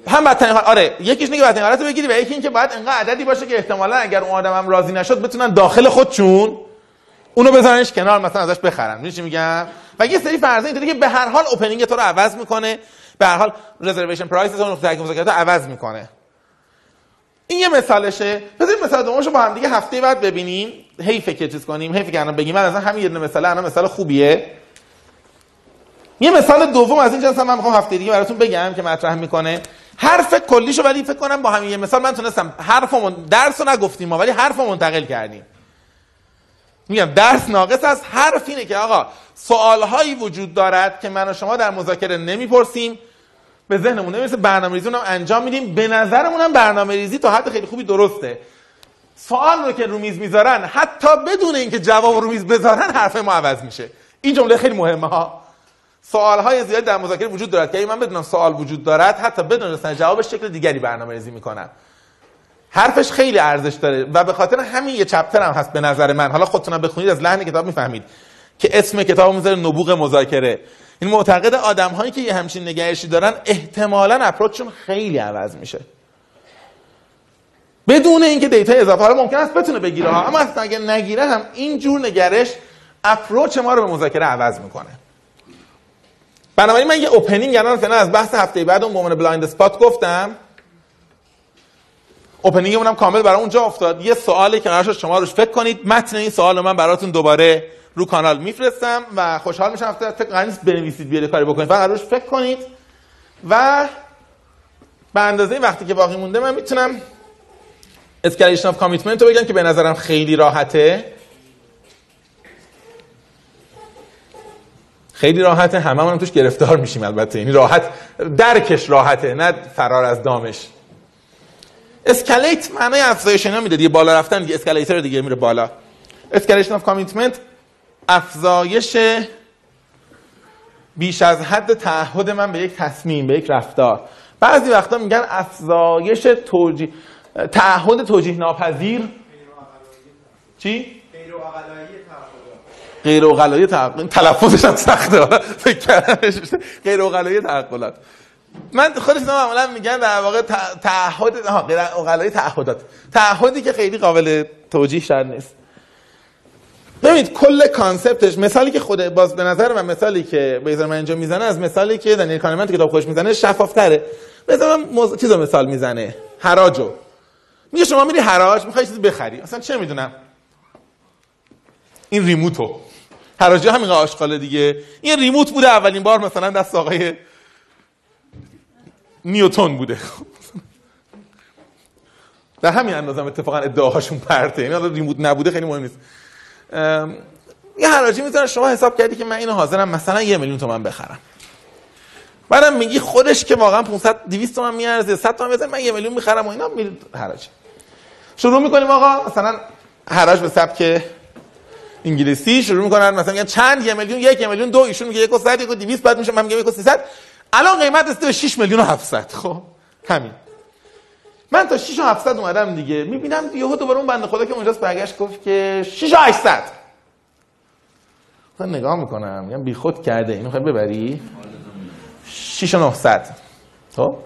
هم بدترین حال آره یکیش که بدترین حالت رو بگیری و یکی اینکه باید انقدر عددی باشه که احتمالا اگر اون آدمم راضی نشد بتونن داخل خودشون اونو بزننش کنار مثلا ازش بخرن. می‌دونی چی میگم؟ و یه سری فرضا اینطوری که به هر حال اوپنینگ تو رو عوض می‌کنه. به هر حال رزرویشن پرایس تو نقطه عوض می‌کنه. این یه مثالشه. بذارید مثال دومشو با هم دیگه هفته بعد ببینیم. حیف که چیز کنیم حیف که الان بگیم. من از همین یه مثال الان مثال خوبیه. یه مثال دوم از این جنس من می‌خوام هفته دیگه براتون بگم که مطرح می‌کنه. حرف کلیشو ولی فکر کنم با همین یه مثال من تونستم حرفمون درس رو نگفتیم ما ولی حرف منتقل کردیم. میگم درس ناقص از حرف اینه که آقا سوالهایی وجود دارد که من و شما در مذاکره نمی‌پرسیم. به ذهنمون نمی‌رسه. برنامه ریزی هم انجام میدیم. به نظرمون هم برنامه ریزی تا حد خیلی خوبی درسته. سوال رو که رو میز می‌ذارن حتی بدون اینکه جواب رو میز بذارن حرف ما عوض میشه. این جمله خیلی مهمه ها. سوال های زیاد در مذاکره وجود دارد. که من بدونم سوال وجود دارد حتی بدون رسن جوابش شکل دیگری برنامه ریزی می‌کنم حرفش خیلی ارزش داره و به خاطر همین یه chapter هم هست به نظر من. حالا خودتون بخونید از لحن کتاب می‌فهمید. که اسم کتاب می‌ذاره نبوغ مذاکره. این معتقد آدم هایی که یه همچین نگرشی دارن احتمالا approach شون خیلی عوض میشه. بدون اینکه data اضافه حالا ممکن است بتونه بگیره ها اما اصلا اگه نگیره هم این جور نگرش approach ما رو به مذاکره عوض می‌کنه. بنابراین من یه opening الان فعلا از بحث هفته بعد اون مومن blind spot گفتم. opening مون هم کامل برای اونجا افتاد. یه سوالی که قرار شما روش فکر کنید. متن این سوال رو من براتون دوباره رو کانال میفرستم و خوشحال میشم هفته فکر قرار بنویسید بیاره کاری بکنید. فقط روش فکر کنید. و به اندازه وقتی که باقی مونده من می‌تونم escalation of commitment رو بگم که به نظرم خیلی راحته. خیلی راحته. همه هم توش گرفتار میشیم البته. یعنی راحت درکش راحته نه فرار از دامش. escalate معنای افزایش اینا میده دیگه. بالا رفتن دیگه. escalator دیگه میره بالا. escalation of commitment افزایش بیش از حد تعهد من به یک تصمیم به یک رفتار. بعضی وقتا میگن افزایش توجیه تعهد توجیه ناپذیر چی؟ غیر عقلایی تعهدات غیر عقلایی تعقل تلفظش هم سخته. فکر غیر اوغلایی تعقلات من خودش معمولا میگن در واقع تع- تعهد غیر اوغلایی تعهدات. تعهدی که خیلی قابل توجیه شاید نیست. ببینید کل کانسپتش مثالی که خود باز به نظر من مثالی که بیزر من اینجا می‌زنه از مثالی که دنیل کانمن کتاب خوش می‌زنه شفافتره. مثلا موضوع چیزو مثال می‌زنه؟ حراجو. میگه شما میری حراج می‌خوای چیزی بخری. اصلا چه می‌دونم؟ این ریموتو. حراجی همین آشغاله دیگه. این ریموت بوده اولین بار مثلا دست آقای نیوتون بوده. در همین اندازه هم اتفاقا ادعاهاشون پرته. یعنی حالا ریموت نبوده خیلی مهم نیست. یه حراجی می‌ذارن شما حساب کردی که من اینو حاضرم مثلا یه میلیون تومن بخرم. بعدم میگی خودش که واقعا 500 200 تومن میارزه 100 تومن بزن من یه میلیون می‌خرم و اینا میری حراج شروع می‌کنیم آقا مثلا حراج به سبک انگلیسی شروع می‌کنن مثلا میگن چند یه میلیون؟ یک میلیون دو ایشون میگه یک و صد یک و 200 بعد میشه من میگم یک و 300 الان قیمت رسیده به 6 میلیون و 700 خب؟ همین. من تا 6 و 700 اومدم دیگه. می‌بینم یهو دوباره اون بنده خدا که اونجاست برگشت گفت که 6 و 800 من نگاه می‌کنم میگم بیخود کرده. اینو خواهی ببری؟ 6 و 900 خب؟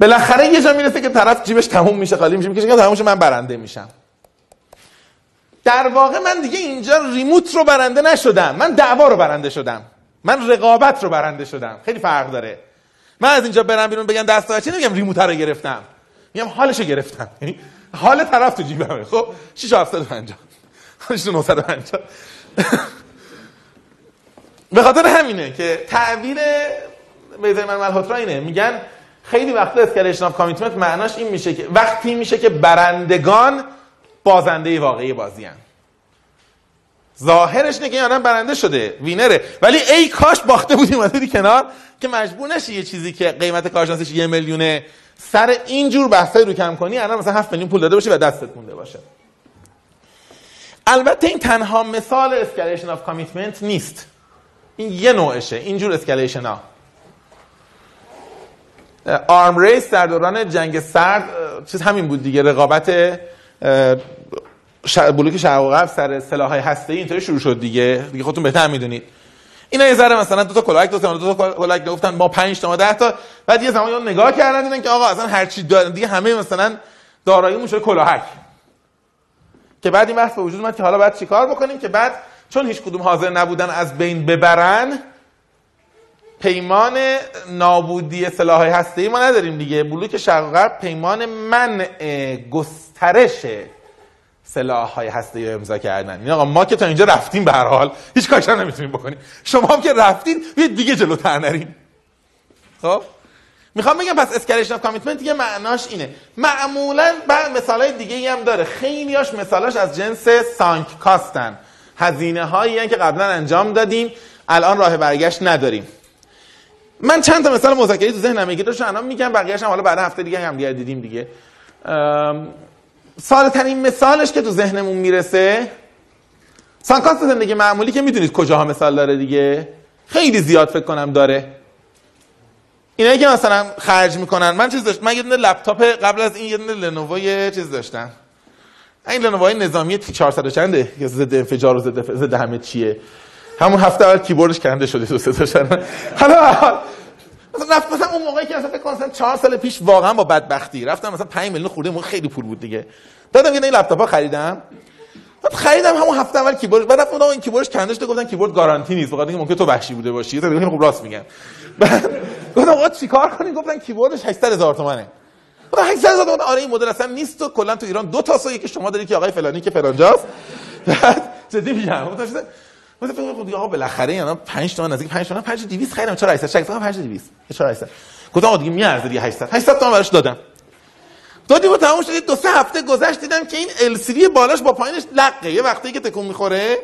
بالاخره یه جا می‌رسه که طرف جیبش تموم میشه خالی میشه. میگه تموم من برنده میشم. در واقع من دیگه اینجا ریموت رو برنده نشدم. من دعوا رو برنده شدم. من رقابت رو برنده شدم. خیلی فرق داره. من از اینجا برم بیرون بگم دست چی نمیگم ریموت رو گرفتم. میگم حالش رو گرفتم. یعنی حال طرف تو جیبمه. خب 6 750 6 950 به خاطر همینه که تعبیر بیزرمن و مالهوترا اینه. میگن خیلی وقتا escalation of commitment معناش این میشه که وقتی میشه که برندگان بازنده واقعی بازی هن. ظاهرش اینه که آدم برنده شده winner ه. ولی ای کاش باخته بودیم اومدی کنار که مجبور نشی یه چیزی که قیمت کارشناسیش یه میلیونه سر اینجور بحثای رو کم کنی الان مثلا 7 میلیون پول داده باشی و دستت مونده باشه. البته این تنها مثال escalation of commitment نیست. این یه نوعشه اینجور escalation ها. arms race در دوران جنگ سرد چیز همین بود دیگه رقابت. بلوک شرق و غرب سر سلاح‌های هسته‌ای اینطوری شروع شد دیگه. دیگه خودتون بهتر می‌دونید. اینا یه ذره مثلا دو تا کلاهک دو تا دو تا کلاهک گفتن ما 5 تا ما 10 تا. بعد یه زمانی اون نگاه کردن دیدن که آقا اصلا هر چی دارن دیگه همه مثلا داراییمون شده کلاهک. که بعد این بحث به وجود اومد که حالا باید چیکار بکنیم که بعد چون هیچ کدوم حاضر نبودن از بین ببرن پیمان نابودی سلاح‌های هسته‌ای ما نداریم دیگه. بلوک شرق غرب پیمان منع گسترش سلاح‌های هسته‌ای رو امضا کردن. این آقا ما که تا اینجا رفتیم به هر حال هیچ کاری نمی‌تونیم بکنیم. شما هم که رفتین بیاید دیگه جلوتر نریم خب؟ می‌خوام بگم پس escalation of commitment دیگه معناش اینه. معمولا بعد مثالای دیگه ای هم داره. خیلیاش مثالاش از جنس sunk cost ن. هزینه هایی که قبلا انجام دادیم الان راه برگشت نداریم. من چند تا مثال مذاکره تو ذهنم میگه داشتم الان میگم بقیه‌اش هم حالا بعد هفته دیگه هم دیگه. دیدیم دیگه ساده ترین مثالش که تو ذهنمون می‌رسه sunk cost زندگی معمولی که می‌دونید کجاها مثال داره دیگه. خیلی زیاد فکر کنم داره. اینایی که مثلا خرج می‌کنن من چیز داشت من یه دونه لپتاپ قبل از این یه دونه لنوو چیز داشتم. این لنوو نظامی تی 400 چنده؟ که ضد انفجار و ضد همه چیه. همون هفته اول کیبوردش کنده شده تو تاشن حالا مثلا رفت مثلا اون موقعی که مثلا فکر کنم 4 سال پیش واقعا با بدبختی رفتم مثلا 5 میلیون خورده موقع خیلی پول بود دیگه. دادم یه این لپتاپا خریدم. بعد خریدم همون هفته اول کیبورد. بعد رفتم این کیبوردش کنده شده گفتن کیبورد گارانتی نیست. بخاطر اینکه ممکن تو وحشی بوده باشی. تو خب راست میگم گفتم آقا چیکار کنیم؟ گفتن کیبوردش 800 هزار تومانه گفتم 800 هزار تومان آره این مدل اصلا نیست و کلا تو ایران دو تا سو یکی شما داری که آقای فلانی که فلانجاست جدی میگم. گفتم مثلا فکر کنم آقا بالاخره اینا 5 تومن نزدیک 5 تومن 5200 خریدم. چرا 800 شک فقط 5200 چرا 800 گفتم آقا دیگه میارزه دیگه 800 800 تومن براش دادم. دادیم و تموم شد. دو سه هفته گذشت دیدم که این LCD بالاش با پایینش لقه یه وقتی که تکون می‌خوره.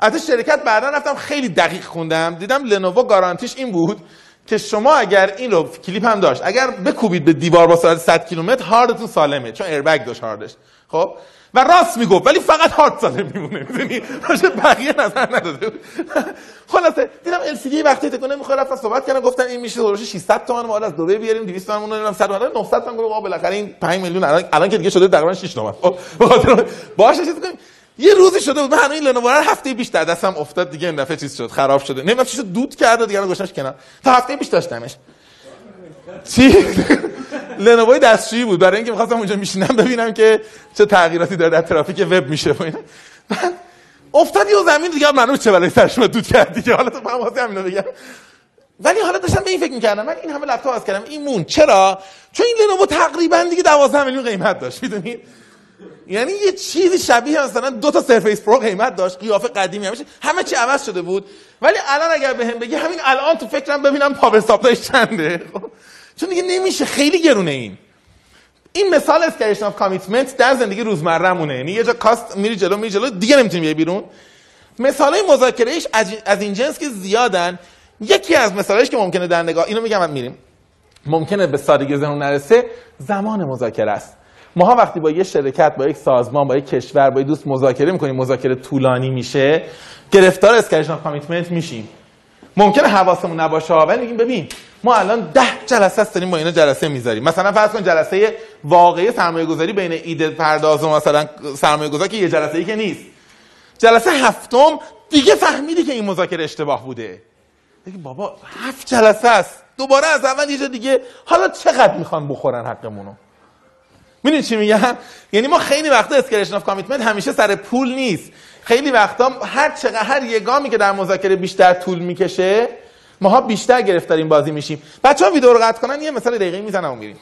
از شرکت بعدا رفتم خیلی دقیق خوندم. دیدم لنوو گارانتیش این بود که شما اگر این رو کلیپ هم داشت اگر بکوبید به دیوار با سرعت 100 کیلومتر هاردتون سالمه چون ایربگ داشت هاردش. خب؟ و راست می‌گفت ولی فقط هارد سالم میمونه. می‌دونی؟ راجع بقیه نظر نداده. خلاصه دیدم ال سی دی وقتی تکونه می‌خوره رفتن صحبت کردن گفتن این میشه هولوش 600 تومن ما از دبی بیاریم 200 تومن اون 100 تومن 900 تومن گفتم بالاخره این 5 میلیون الان الان که دیگه شده تقریبا 6 تومن. خب به باشه چیز کنیم. یه روزی شده بود من هنوز لنوو هفته پیش دستم افتاد دیگه این دفعه چیز شد خراب شده. نمی‌دونم چیزو دود کرده دیگه گذاشتش کنار. تا هفته پیش داشتمش. چی؟ لنوو دستشویی بود. برای اینکه می‌خواستم اونجا میشینم ببینم که چه تغییراتی داره در ترافیک وب میشه و اینا. افتاد یه زمین دیگه. معلومه چه بلایی سرش دود کرد دیگه حالا تو فهم واسه همینو بگم. ولی حالا داشتم به این فکر می‌کردم. من این همه لپتاپ از کردم. این مون. چرا؟ چون این Lenovo تقریبا دیگه 12 میلیون قیمت داشت. می‌دونید یعنی یه چیزی شبیه مثلا دو تا Surface Pro قیمت داشت. قیافه قدیمی همیشه همه چی عوض شده بود. ولی الان اگر بهم بگی همین الان تو فکرم ببینم power supply ش چنده. خب؟ چون دیگه نمیشه خیلی گرونه این. این مثال escalation of commitment در زندگی روزمرهمونه. یعنی یه جا cost میری جلو میری جلو دیگه نمی‌تونی بیای بیرون. مثالای مذاکرهش از این جنس که زیادن یکی از مثالایش که ممکنه در نگاه اینو میگم میریم. ممکنه به سادگی ذهن نرسه زمان مذاکره است. ماها وقتی با یه شرکت با یک سازمان با یک کشور با یک دوست مذاکره می‌کنیم مذاکره طولانی میشه گرفتار escalation commitment میشیم. ممکنه حواسمون نباشه ولی میگیم ببین ما الان ده جلسه است داریم با اینا جلسه می‌ذاریم. مثلا فرض کن جلسه واقعی سرمایه گذاری بین ایده پرداز و مثلا سرمایه گذار که یه جلسه ای که نیست. جلسه هفتم دیگه فهمیدی که این مذاکره اشتباه بوده. بگی بابا هفت جلسه است دوباره از اول یه دیگه. حالا چقدر می‌خوان بخورن حقمونو؟ می‌دونی چی میگم؟ یعنی ما خیلی وقتا escalation of commitment همیشه سر پول نیست. خیلی وقتا هر چقدر هر یه گامی که در مذاکره بیشتر طول می‌کشه ماها بیشتر گرفتاریم بازی میشیم. بچه‌ها ویدیو رو قطع کنن یه مثال دقیقی می‌زنم و میریم.